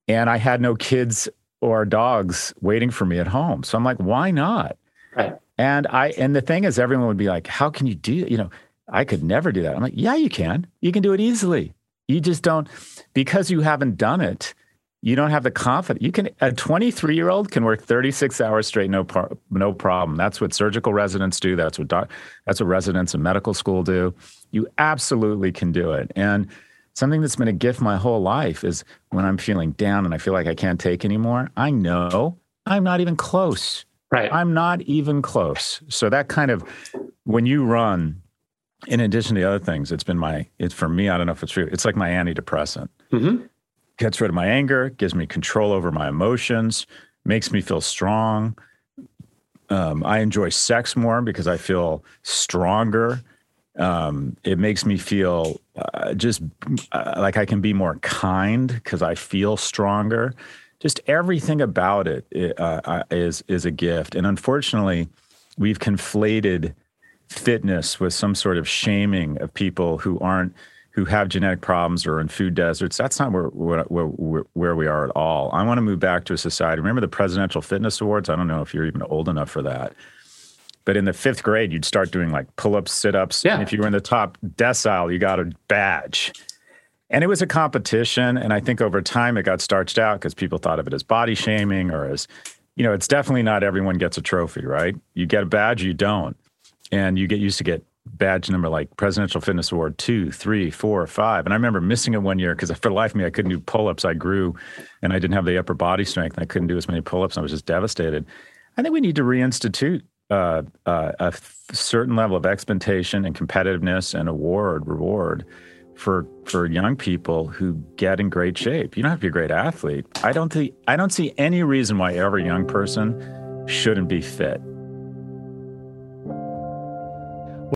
And I had no kids or dogs waiting for me at home. So I'm like, why not? Right. And I, and the thing is, everyone would be like, how can you do, you know, I could never do that. I'm like, yeah, you can. You can do it easily. You just don't, because you haven't done it you don't have the confidence. You can a 23 year old can work 36 hours straight, no par, no problem. That's what surgical residents do. That's what doc, that's what residents in medical school do. You absolutely can do it. And something that's been a gift my whole life is when I'm feeling down and I feel like I can't take anymore. I know I'm not even close. Right. I'm not even close. So that kind of when you run, in addition to other things, it's been my it's for me. I don't know if it's true. It's like my antidepressant. Mm-hmm gets rid of my anger, gives me control over my emotions, makes me feel strong. Um, I enjoy sex more because I feel stronger. Um, it makes me feel uh, just uh, like I can be more kind because I feel stronger. Just everything about it uh, uh, is is a gift, and unfortunately, we've conflated fitness with some sort of shaming of people who aren't who have genetic problems or in food deserts. That's not where, where, where, where we are at all. I want to move back to a society. Remember the Presidential Fitness Awards? I don't know if you're even old enough for that. But in the fifth grade, you'd start doing like pull ups, sit ups. Yeah. And if you were in the top decile, you got a badge. And it was a competition. And I think over time it got starched out because people thought of it as body shaming or as, you know, it's definitely not everyone gets a trophy, right? You get a badge, you don't. And you get used to get badge number like Presidential Fitness Award two, three, four, five. And I remember missing it one year because for the life of me, I couldn't do pull ups. I grew and I didn't have the upper body strength and I couldn't do as many pull ups. I was just devastated. I think we need to reinstitute uh, uh, a f- certain level of expectation and competitiveness and award, reward for for young people who get in great shape. You don't have to be a great athlete. I don't think I don't see any reason why every young person shouldn't be fit.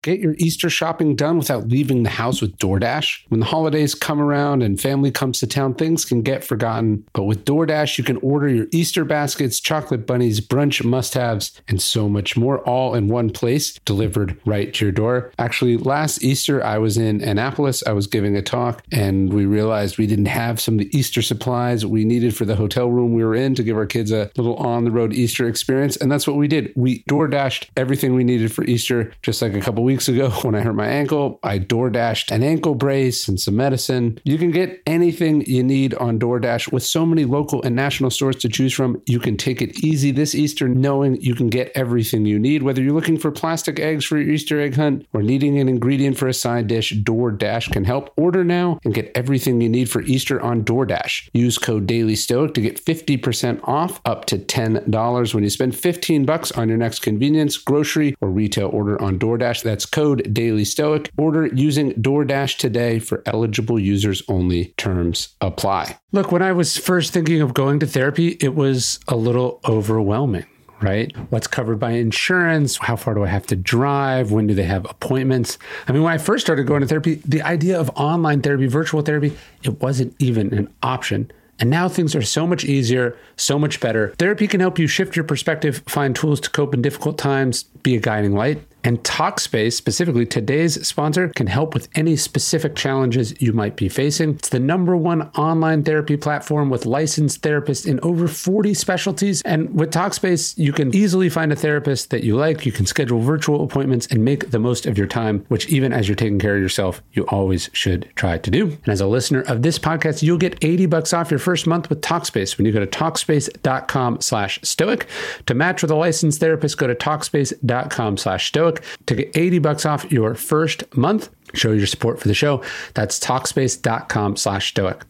Get your Easter shopping done without leaving the house with DoorDash. When the holidays come around and family comes to town, things can get forgotten. But with DoorDash, you can order your Easter baskets, chocolate bunnies, brunch must haves, and so much more all in one place, delivered right to your door. Actually, last Easter, I was in Annapolis. I was giving a talk, and we realized we didn't have some of the Easter supplies we needed for the hotel room we were in to give our kids a little on the road Easter experience. And that's what we did. We DoorDashed everything we needed for Easter just like a couple weeks ago when I hurt my ankle. I DoorDashed an ankle brace and some medicine. You can get anything you need on DoorDash with so many local and national stores to choose from. You can take it easy this Easter knowing you can get everything you need. Whether you're looking for plastic eggs for your Easter egg hunt or needing an ingredient for a side dish, DoorDash can help. Order now and get everything you need for Easter on DoorDash. Use code Daily Stoic to get 50% off up to $10 when you spend 15 bucks on your next convenience, grocery, or retail order on DoorDash. That's code Daily Stoic. Order using DoorDash today for eligible users only. Terms apply. Look, when I was first thinking of going to therapy, it was a little overwhelming right? What's covered by insurance? How far do I have to drive? When do they have appointments? I mean, when I first started going to therapy, the idea of online therapy, virtual therapy, it wasn't even an option. And now things are so much easier, so much better. Therapy can help you shift your perspective, find tools to cope in difficult times, be a guiding light. And Talkspace, specifically today's sponsor, can help with any specific challenges you might be facing. It's the number one online therapy platform with licensed therapists in over 40 specialties. And with Talkspace, you can easily find a therapist that you like. You can schedule virtual appointments and make the most of your time, which even as you're taking care of yourself, you always should try to do. And as a listener of this podcast, you'll get 80 bucks off your first month with Talkspace when you go to Talkspace.com slash stoic. To match with a licensed therapist, go to Talkspace.com slash stoic to get 80 bucks off your first month. Show your support for the show. That's talkspace.com slash stoic.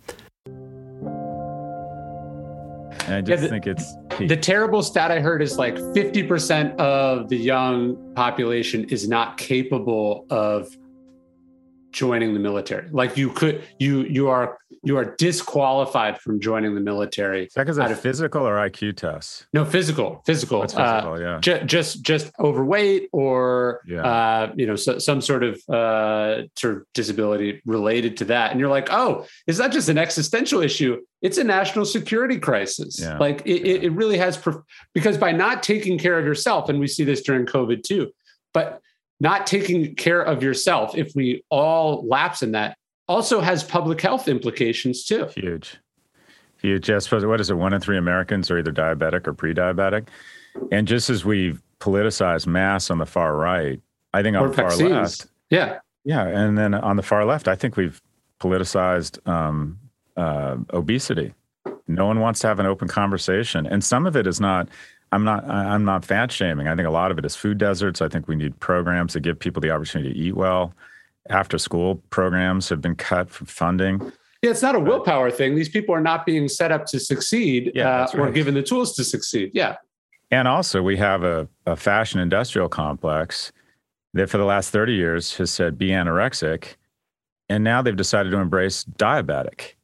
I just yeah, the, think it's the terrible stat I heard is like 50% of the young population is not capable of joining the military. Like you could you you are you are disqualified from joining the military. Is that because of physical or IQ tests? No, physical, physical. What's physical? Uh, yeah, ju- just just overweight or yeah. uh, you know so, some sort of uh, sort of disability related to that. And you're like, oh, is that just an existential issue? It's a national security crisis. Yeah. Like it, yeah. it really has prof- because by not taking care of yourself, and we see this during COVID too, but not taking care of yourself, if we all lapse in that, also has public health implications too. Huge. Huge. I suppose what is it? One in three Americans are either diabetic or pre-diabetic. And just as we've politicized mass on the far right, I think on or the vaccines. far left. Yeah. Yeah. And then on the far left, I think we've politicized um, uh, obesity. No one wants to have an open conversation. And some of it is not I'm not I'm not fat shaming. I think a lot of it is food deserts. I think we need programs that give people the opportunity to eat well. After school programs have been cut from funding. Yeah, it's not a willpower thing. These people are not being set up to succeed yeah, uh, right. or given the tools to succeed. Yeah. And also, we have a, a fashion industrial complex that for the last 30 years has said be anorexic. And now they've decided to embrace diabetic.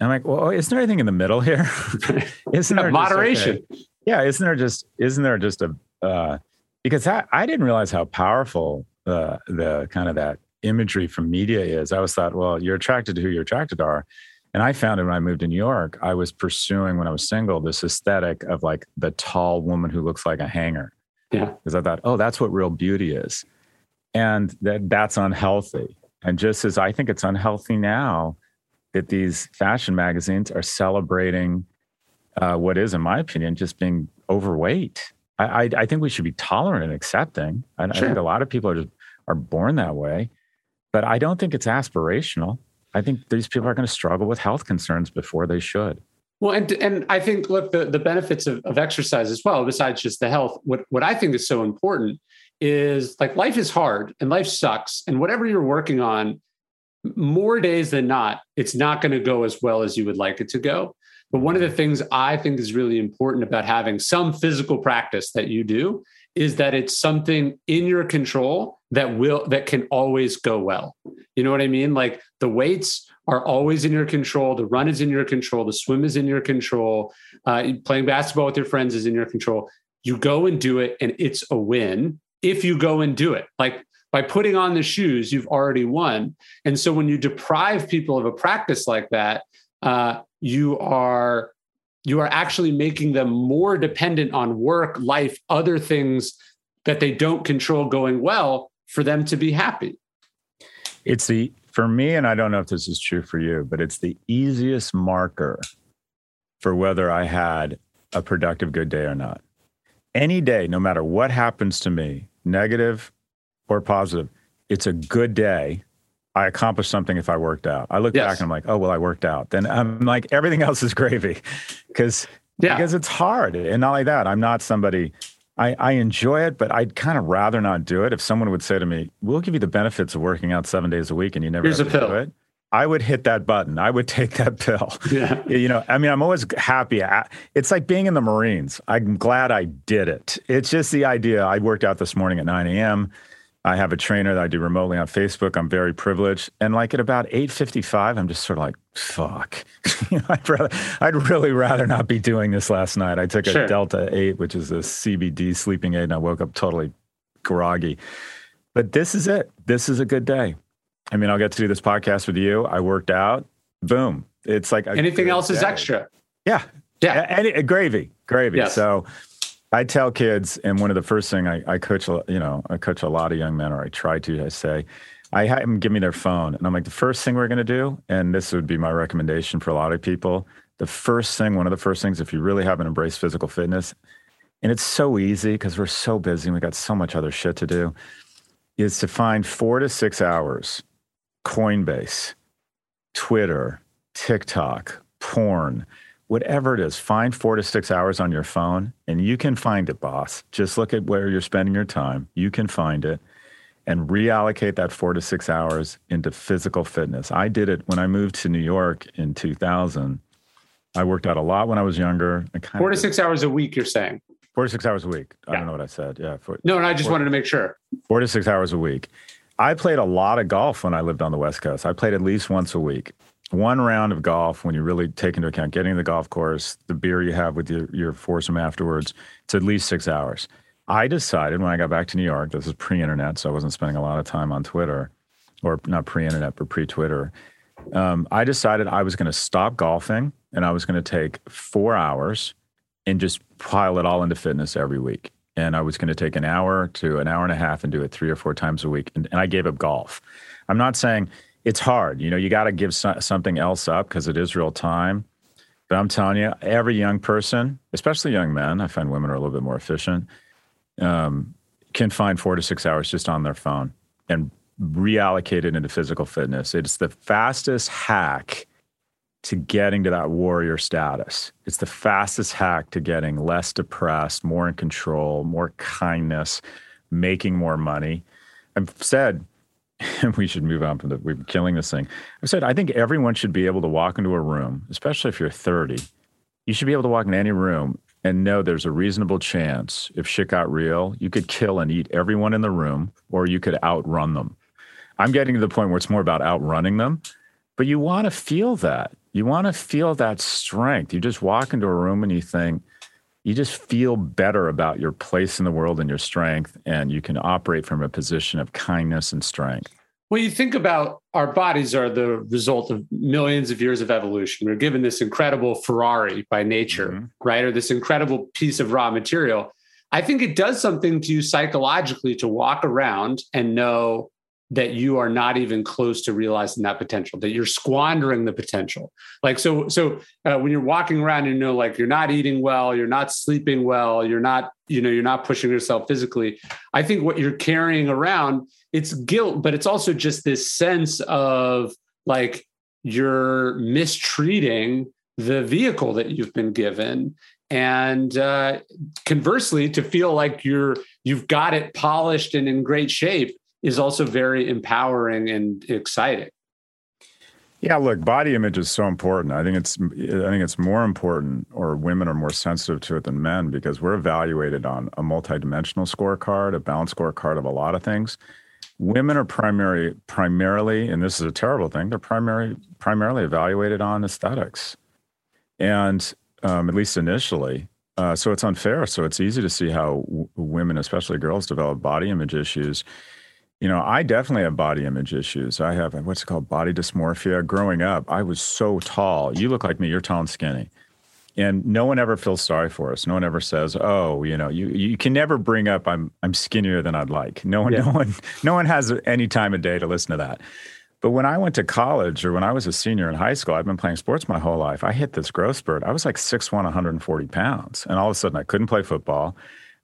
I'm like, well, isn't there anything in the middle here? isn't there moderation? Just, okay, yeah, isn't there just isn't there just a uh, because I, I didn't realize how powerful uh, the kind of that imagery from media is. I always thought, well, you're attracted to who you're attracted are. And I found it when I moved to New York, I was pursuing when I was single this aesthetic of like the tall woman who looks like a hanger. Yeah. Because I thought, oh, that's what real beauty is. And that that's unhealthy. And just as I think it's unhealthy now that these fashion magazines are celebrating uh, what is, in my opinion, just being overweight. I, I, I think we should be tolerant and accepting. I, sure. I think a lot of people are just are born that way, but I don't think it's aspirational. I think these people are going to struggle with health concerns before they should. Well, and and I think look the, the benefits of, of exercise as well, besides just the health. What what I think is so important is like life is hard and life sucks, and whatever you're working on, more days than not, it's not going to go as well as you would like it to go. But one of the things I think is really important about having some physical practice that you do is that it's something in your control that will that can always go well. You know what I mean? Like the weights are always in your control. The run is in your control. The swim is in your control. Uh, playing basketball with your friends is in your control. You go and do it, and it's a win if you go and do it. Like by putting on the shoes, you've already won. And so when you deprive people of a practice like that, uh, you are you are actually making them more dependent on work, life, other things that they don't control going well for them to be happy. It's the for me, and I don't know if this is true for you, but it's the easiest marker for whether I had a productive good day or not. Any day, no matter what happens to me, negative or positive, it's a good day I accomplished something if I worked out. I look yes. back and I'm like, oh well, I worked out. Then I'm like, everything else is gravy, because yeah. because it's hard. And not like that, I'm not somebody. I, I enjoy it, but I'd kind of rather not do it. If someone would say to me, "We'll give you the benefits of working out seven days a week, and you never Here's have to pill. do it," I would hit that button. I would take that pill. Yeah. You know, I mean, I'm always happy. It's like being in the Marines. I'm glad I did it. It's just the idea. I worked out this morning at 9 a.m I have a trainer that I do remotely on Facebook. I'm very privileged. And like at about 8:55, I'm just sort of like, fuck. I'd rather I'd really rather not be doing this last night. I took a sure. Delta 8, which is a CBD sleeping aid, and I woke up totally groggy. But this is it. This is a good day. I mean, I'll get to do this podcast with you. I worked out. Boom. It's like anything else day. is extra. Yeah. Yeah. Any, gravy, gravy. Yes. So I tell kids, and one of the first thing I, I coach, you know, I coach a lot of young men, or I try to. I say, I have them give me their phone, and I'm like, the first thing we're going to do, and this would be my recommendation for a lot of people. The first thing, one of the first things, if you really haven't embraced physical fitness, and it's so easy because we're so busy and we got so much other shit to do, is to find four to six hours, Coinbase, Twitter, TikTok, porn whatever it is, find four to six hours on your phone and you can find it, boss. Just look at where you're spending your time. You can find it and reallocate that four to six hours into physical fitness. I did it when I moved to New York in 2000. I worked out a lot when I was younger. Four to six hours a week, you're saying? Four to six hours a week. Yeah. I don't know what I said. Yeah. Four, no, and I just four, wanted to make sure. Four to six hours a week. I played a lot of golf when I lived on the West Coast. I played at least once a week one round of golf, when you really take into account getting to the golf course, the beer you have with your, your foursome afterwards, it's at least six hours. I decided when I got back to New York, this is pre internet, so I wasn't spending a lot of time on Twitter, or not pre internet, but pre Twitter. Um, I decided I was going to stop golfing and I was going to take four hours and just pile it all into fitness every week. And I was going to take an hour to an hour and a half and do it three or four times a week. And, and I gave up golf. I'm not saying it's hard. You know, you got to give so- something else up because it is real time. But I'm telling you, every young person, especially young men, I find women are a little bit more efficient, um, can find four to six hours just on their phone and reallocate it into physical fitness. It's the fastest hack to getting to that warrior status. It's the fastest hack to getting less depressed, more in control, more kindness, making more money. I've said we should move on from the we're killing this thing. I said I think everyone should be able to walk into a room, especially if you're 30. You should be able to walk in any room and know there's a reasonable chance if shit got real, you could kill and eat everyone in the room, or you could outrun them. I'm getting to the point where it's more about outrunning them, but you want to feel that. You want to feel that strength. You just walk into a room and you think, you just feel better about your place in the world and your strength, and you can operate from a position of kindness and strength. Well, you think about our bodies are the result of millions of years of evolution. We're given this incredible Ferrari by nature, mm-hmm. right? Or this incredible piece of raw material. I think it does something to you psychologically to walk around and know that you are not even close to realizing that potential that you're squandering the potential. Like so so uh, when you're walking around and you know like you're not eating well you're not sleeping well you're not you know you're not pushing yourself physically i think what you're carrying around it's guilt but it's also just this sense of like you're mistreating the vehicle that you've been given. And uh, conversely to feel like you're you've got it polished and in great shape is also very empowering and exciting. Yeah, look, body image is so important. I think it's I think it's more important or women are more sensitive to it than men because we're evaluated on a multidimensional scorecard, a balanced scorecard of a lot of things. Women are primary primarily, and this is a terrible thing, they're primary primarily evaluated on aesthetics. And um, at least initially. Uh, so it's unfair. So it's easy to see how w- women, especially girls, develop body image issues you know, I definitely have body image issues. I have uh, what's it called body dysmorphia. Growing up, I was so tall. You look like me. You're tall and skinny. And no one ever feels sorry for us. No one ever says, "Oh, you know, you you can never bring up I'm I'm skinnier than I'd like." No one, yeah. no one, no one has any time of day to listen to that. But when I went to college or when I was a senior in high school, I've been playing sports my whole life. I hit this growth spurt. I was like 6'1", 140 pounds, and all of a sudden I couldn't play football.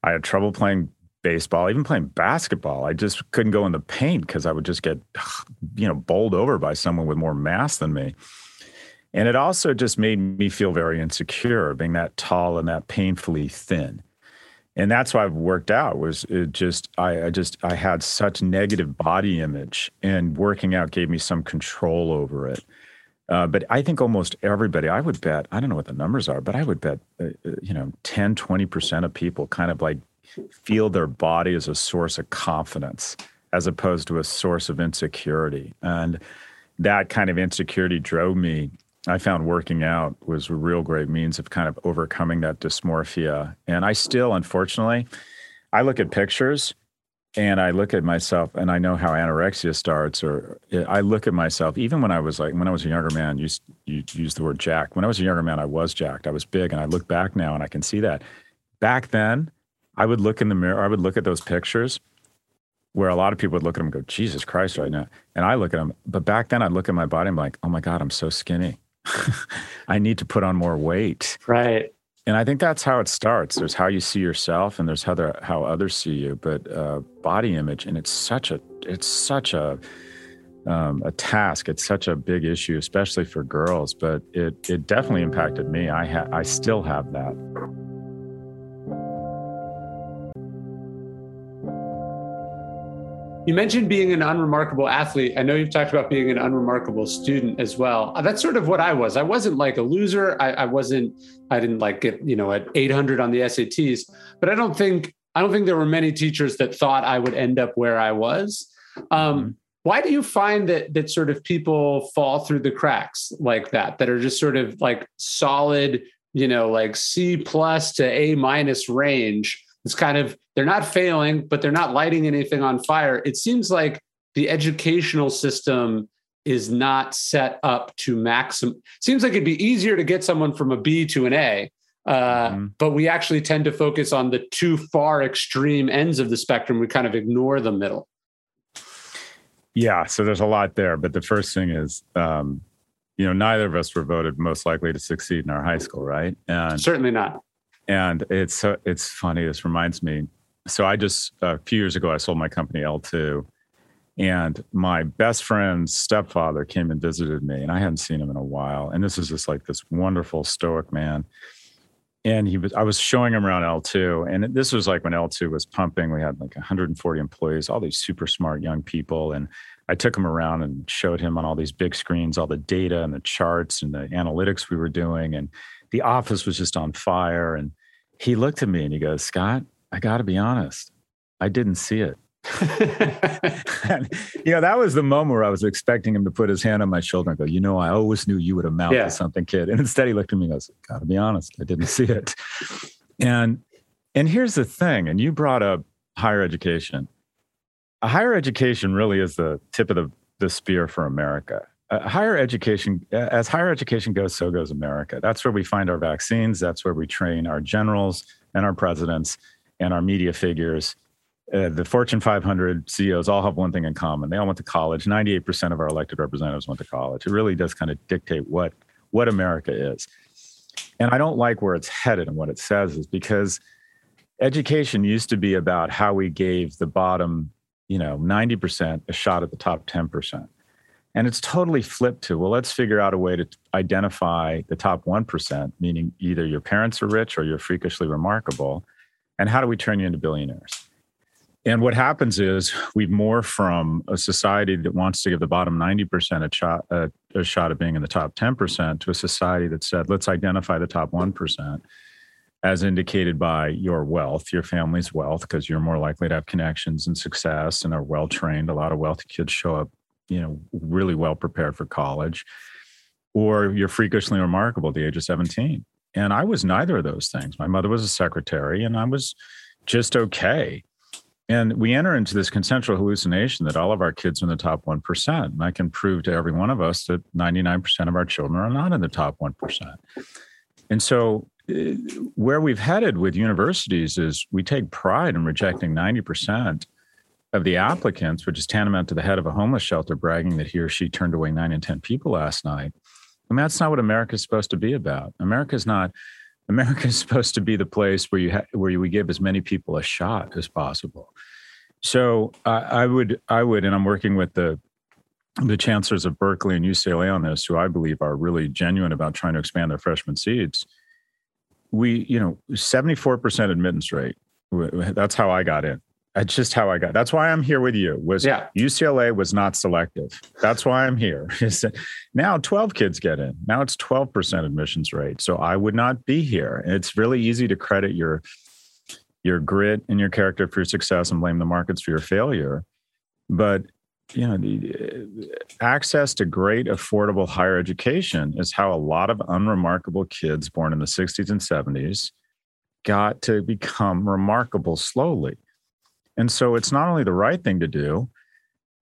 I had trouble playing baseball, even playing basketball. I just couldn't go in the paint because I would just get, you know, bowled over by someone with more mass than me. And it also just made me feel very insecure being that tall and that painfully thin. And that's why I've worked out was it just I, I just I had such negative body image and working out gave me some control over it. Uh, but I think almost everybody, I would bet, I don't know what the numbers are, but I would bet, uh, uh you know, 10, 20% of people kind of like feel their body as a source of confidence as opposed to a source of insecurity. And that kind of insecurity drove me. I found working out was a real great means of kind of overcoming that dysmorphia. And I still, unfortunately, I look at pictures and I look at myself and I know how anorexia starts, or eh, I look at myself, even when I was like, when I was a younger man, you, you use the word jack. When I was a younger man, I was jacked. I was big. And I look back now and I can see that. Back then, I would look in the mirror, I would look at those pictures where a lot of people would look at them and go, Jesus Christ, right now. And I look at them. But back then, I'd look at my body and be like, oh my God, I'm so skinny. I need to put on more weight. Right. And I think that's how it starts. There's how you see yourself, and there's how the, how others see you. But uh, body image, and it's such a it's such a um, a task. It's such a big issue, especially for girls. But it it definitely impacted me. I ha- I still have that. You mentioned being an unremarkable athlete. I know you've talked about being an unremarkable student as well. Uh, that's sort of what I was. I wasn't like a loser. I, I wasn't. I didn't like get you know at 800 on the SATs. But I don't think I don't think there were many teachers that thought I would end up where I was. Um, mm-hmm. Why do you find that that sort of people fall through the cracks like that? That are just sort of like solid, you know, like C plus to A minus range it's kind of they're not failing, but they're not lighting anything on fire. It seems like the educational system is not set up to maximum. Seems like it'd be easier to get someone from a B to an A, uh, mm-hmm. but we actually tend to focus on the too far extreme ends of the spectrum. We kind of ignore the middle. Yeah, so there's a lot there, but the first thing is, um, you know, neither of us were voted most likely to succeed in our high school, right? And certainly not and it's so it's funny. This reminds me. So I just a few years ago I sold my company L2, and my best friend's stepfather came and visited me, and I hadn't seen him in a while. And this is just like this wonderful stoic man. And he was I was showing him around L2, and this was like when L2 was pumping. We had like 140 employees, all these super smart young people, and I took him around and showed him on all these big screens all the data and the charts and the analytics we were doing and the office was just on fire. And he looked at me and he goes, Scott, I got to be honest, I didn't see it. and, you know, that was the moment where I was expecting him to put his hand on my shoulder and go, You know, I always knew you would amount yeah. to something, kid. And instead, he looked at me and goes, Gotta be honest, I didn't see it. And and here's the thing, and you brought up higher education. A higher education really is the tip of the, the spear for America uh, higher education, as higher education goes, so goes America. That's where we find our vaccines. That's where we train our generals and our presidents and our media figures. Uh, the Fortune 500 CEOs all have one thing in common. They all went to college. 98% of our elected representatives went to college. It really does kind of dictate what, what America is. And I don't like where it's headed and what it says is because education used to be about how we gave the bottom, you know, 90% a shot at the top 10%. And it's totally flipped to, well, let's figure out a way to identify the top 1%, meaning either your parents are rich or you're freakishly remarkable. And how do we turn you into billionaires? And what happens is we morph from a society that wants to give the bottom 90% a shot, a, a shot at being in the top 10% to a society that said, let's identify the top 1% as indicated by your wealth, your family's wealth, because you're more likely to have connections and success and are well trained. A lot of wealthy kids show up you know really well prepared for college or you're freakishly remarkable at the age of 17 and i was neither of those things. My mother was a secretary and i was just okay. And we enter into this consensual hallucination that all of our kids are in the top 1% and i can prove to every one of us that 99% of our children are not in the top 1% and so uh, where we've headed with universities is we take pride in rejecting 90% of the applicants, which is tantamount to the head of a homeless shelter bragging that he or she turned away nine in 10 people last night. I mean, that's not what America is supposed to be about. America is not. America is supposed to be the place where you ha- where we give as many people a shot as possible. So uh, I would, I would, and I'm working with the the chancellors of Berkeley and UCLA on this, who I believe are really genuine about trying to expand their freshman seats. We, you know, 74% admittance rate. That's how I got in. That's just how I got. That's why I'm here with you. Was yeah. UCLA was not selective. That's why I'm here. now 12 kids get in. Now it's 12% admissions rate. So I would not be here. It's really easy to credit your your grit and your character for your success and blame the markets for your failure. but you know, the uh, access to great, affordable higher education is how a lot of unremarkable kids born in the 60s and 70s got to become remarkable slowly. And so it's not only the right thing to do,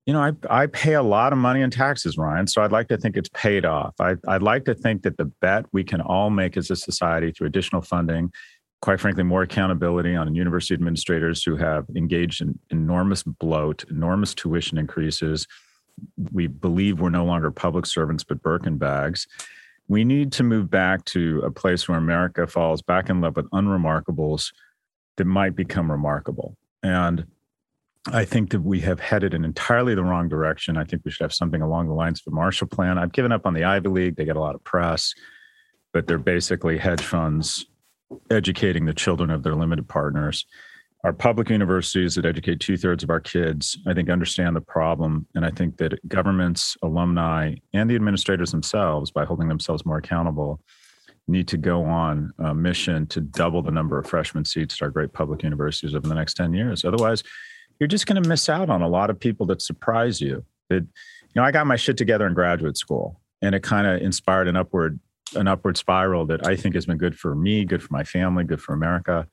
you know, I, I pay a lot of money in taxes, Ryan. So I'd like to think it's paid off. I, I'd like to think that the bet we can all make as a society through additional funding quite frankly, more accountability on university administrators who have engaged in enormous bloat, enormous tuition increases. We believe we're no longer public servants, but Birkin bags. We need to move back to a place where America falls back in love with unremarkables that might become remarkable. And I think that we have headed in entirely the wrong direction. I think we should have something along the lines of a Marshall Plan. I've given up on the Ivy League. They get a lot of press, but they're basically hedge funds educating the children of their limited partners. Our public universities that educate two thirds of our kids, I think, understand the problem. And I think that governments, alumni, and the administrators themselves, by holding themselves more accountable, need to go on a mission to double the number of freshman seats at our great public universities over the next 10 years. Otherwise, you're just going to miss out on a lot of people that surprise you. That, you know, I got my shit together in graduate school and it kind of inspired an upward an upward spiral that I think has been good for me, good for my family, good for America.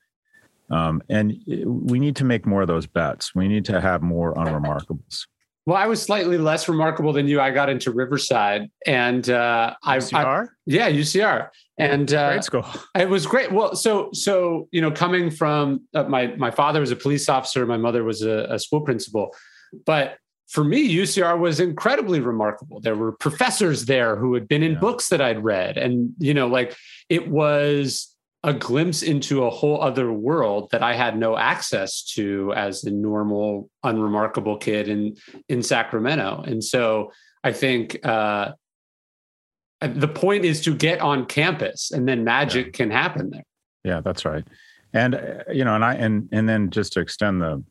Um, and we need to make more of those bets. We need to have more unremarkables. Well, I was slightly less remarkable than you. I got into Riverside, and uh, UCR? I, yeah, UCR, and uh, great school. It was great. Well, so so you know, coming from uh, my my father was a police officer, my mother was a, a school principal, but for me, UCR was incredibly remarkable. There were professors there who had been in yeah. books that I'd read. And, you know, like it was a glimpse into a whole other world that I had no access to as a normal, unremarkable kid in, in Sacramento. And so I think uh, the point is to get on campus and then magic yeah. can happen there. Yeah, that's right. And, uh, you know, and I, and, and then just to extend the,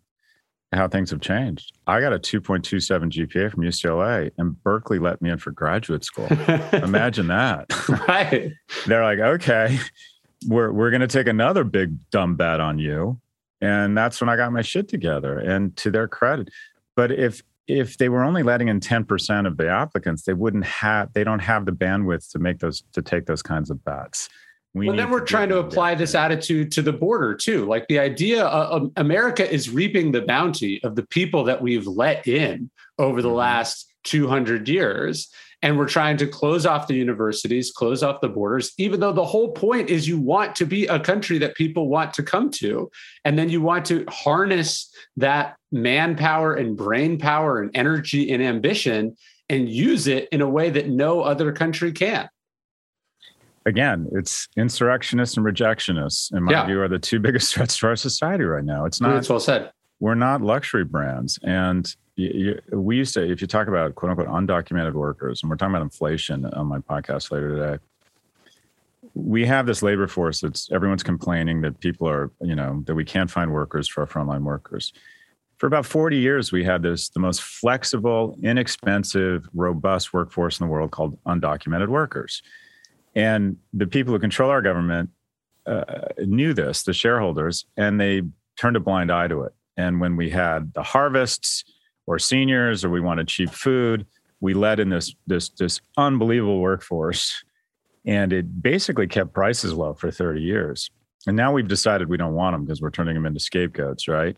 how things have changed. I got a 2.27 GPA from UCLA, and Berkeley let me in for graduate school. Imagine that. Right. They're like, okay, we're we're going to take another big dumb bet on you, and that's when I got my shit together. And to their credit, but if if they were only letting in 10% of the applicants, they wouldn't have they don't have the bandwidth to make those to take those kinds of bets. We well, then we're trying to apply this attitude to the border too. Like the idea of America is reaping the bounty of the people that we've let in over the mm-hmm. last 200 years. And we're trying to close off the universities, close off the borders, even though the whole point is you want to be a country that people want to come to. And then you want to harness that manpower and brain power and energy and ambition and use it in a way that no other country can again, it's insurrectionists and rejectionists, in my yeah. view, are the two biggest threats to our society right now. It's not. That's well said. We're not luxury brands, and you, we used to. If you talk about quote unquote undocumented workers, and we're talking about inflation on my podcast later today, we have this labor force that's everyone's complaining that people are, you know, that we can't find workers for our frontline workers. For about 40 years, we had this the most flexible, inexpensive, robust workforce in the world called undocumented workers. And the people who control our government uh, knew this, the shareholders, and they turned a blind eye to it. And when we had the harvests or seniors or we wanted cheap food, we led in this this this unbelievable workforce, and it basically kept prices low for 30 years. And now we've decided we don't want them because we're turning them into scapegoats, right?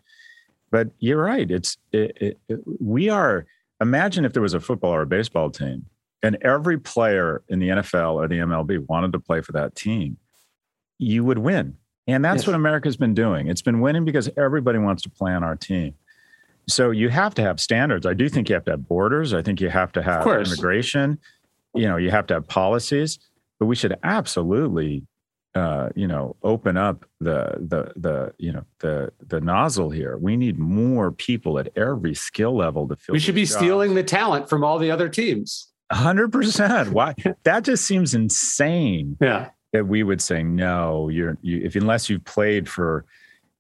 But you're right. It's it, it, it, we are. Imagine if there was a football or a baseball team and every player in the NFL or the MLB wanted to play for that team, you would win. And that's yes. what America's been doing. It's been winning because everybody wants to play on our team. So you have to have standards. I do think you have to have borders. I think you have to have immigration. You know, you have to have policies, but we should absolutely uh, you know, open up the the the you know the the nozzle here. We need more people at every skill level to fill. We should be jobs. stealing the talent from all the other teams. Hundred percent. Why? That just seems insane. Yeah. That we would say no. You're you if unless you've played for,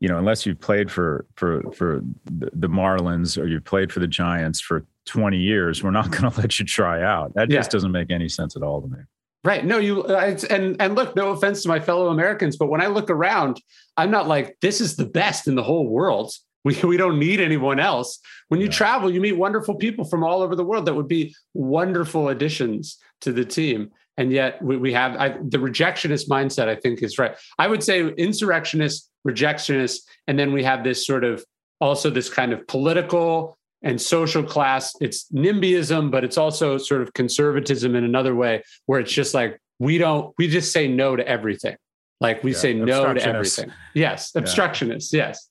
you know, unless you've played for for for the Marlins or you've played for the Giants for 20 years, we're not going to let you try out. That just doesn't make any sense at all to me. Right. No, you uh, and and look, no offense to my fellow Americans, but when I look around, I'm not like this is the best in the whole world. We, we don't need anyone else. When you yeah. travel, you meet wonderful people from all over the world that would be wonderful additions to the team. And yet we, we have I, the rejectionist mindset, I think is right. I would say insurrectionist, rejectionist, and then we have this sort of also this kind of political and social class. It's NIMBYism, but it's also sort of conservatism in another way, where it's just like we don't, we just say no to everything. Like we yeah, say no to everything. Yes, obstructionist. Yeah. Yes.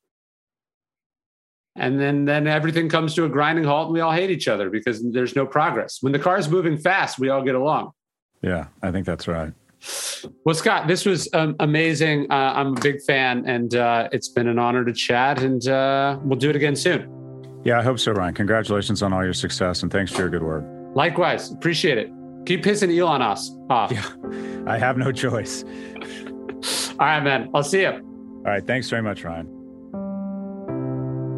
And then then everything comes to a grinding halt and we all hate each other because there's no progress. When the car is moving fast, we all get along. Yeah, I think that's right. Well, Scott, this was um, amazing. Uh, I'm a big fan, and uh, it's been an honor to chat. And uh, we'll do it again soon. Yeah, I hope so, Ryan. Congratulations on all your success, and thanks for your good work. Likewise, appreciate it. Keep pissing Elon us off. Yeah, I have no choice. all right, man. I'll see you. All right. Thanks very much, Ryan.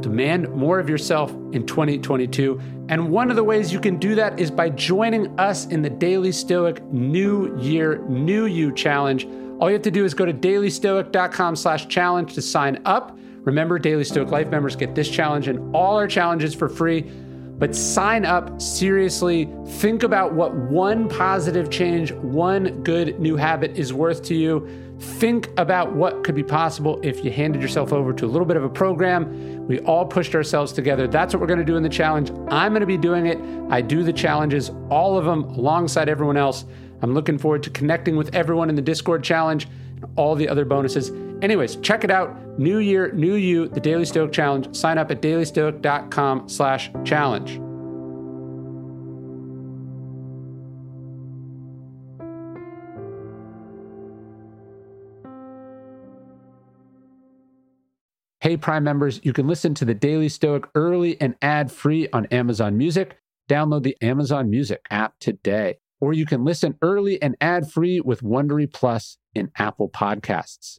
Demand more of yourself in 2022. And one of the ways you can do that is by joining us in the Daily Stoic New Year, New You Challenge. All you have to do is go to dailystoic.com slash challenge to sign up. Remember, Daily Stoic Life members get this challenge and all our challenges for free. But sign up seriously. Think about what one positive change, one good new habit is worth to you. Think about what could be possible if you handed yourself over to a little bit of a program. We all pushed ourselves together. That's what we're going to do in the challenge. I'm going to be doing it. I do the challenges, all of them alongside everyone else. I'm looking forward to connecting with everyone in the Discord challenge and all the other bonuses. Anyways, check it out. New year, new you, the Daily Stoic Challenge. Sign up at dailystoic.com slash challenge. Prime members, you can listen to the Daily Stoic early and ad free on Amazon Music. Download the Amazon Music app today. Or you can listen early and ad free with Wondery Plus in Apple Podcasts.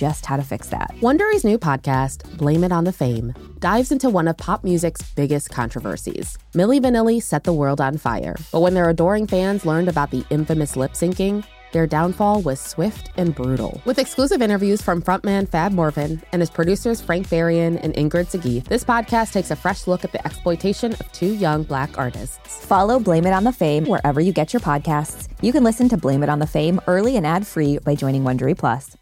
just how to fix that. Wondery's new podcast, Blame It on the Fame, dives into one of pop music's biggest controversies. Milli Vanilli set the world on fire, but when their adoring fans learned about the infamous lip syncing, their downfall was swift and brutal. With exclusive interviews from frontman Fab Morvan and his producers Frank Farian and Ingrid Segieth, this podcast takes a fresh look at the exploitation of two young black artists. Follow Blame It on the Fame wherever you get your podcasts. You can listen to Blame It on the Fame early and ad free by joining Wondery Plus.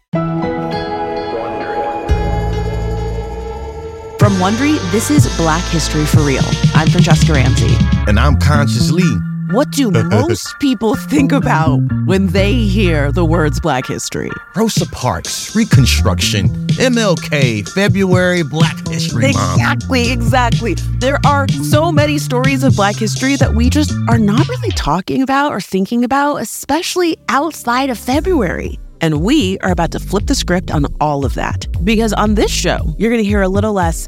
From Wondery, this is Black History for Real. I'm Franchesca Ramsey. And I'm Conscious Lee. What do most people think about when they hear the words Black History? Rosa Parks, Reconstruction, MLK, February, Black History Month. Exactly, exactly. There are so many stories of Black history that we just are not really talking about or thinking about, especially outside of February. And we are about to flip the script on all of that. Because on this show, you're going to hear a little less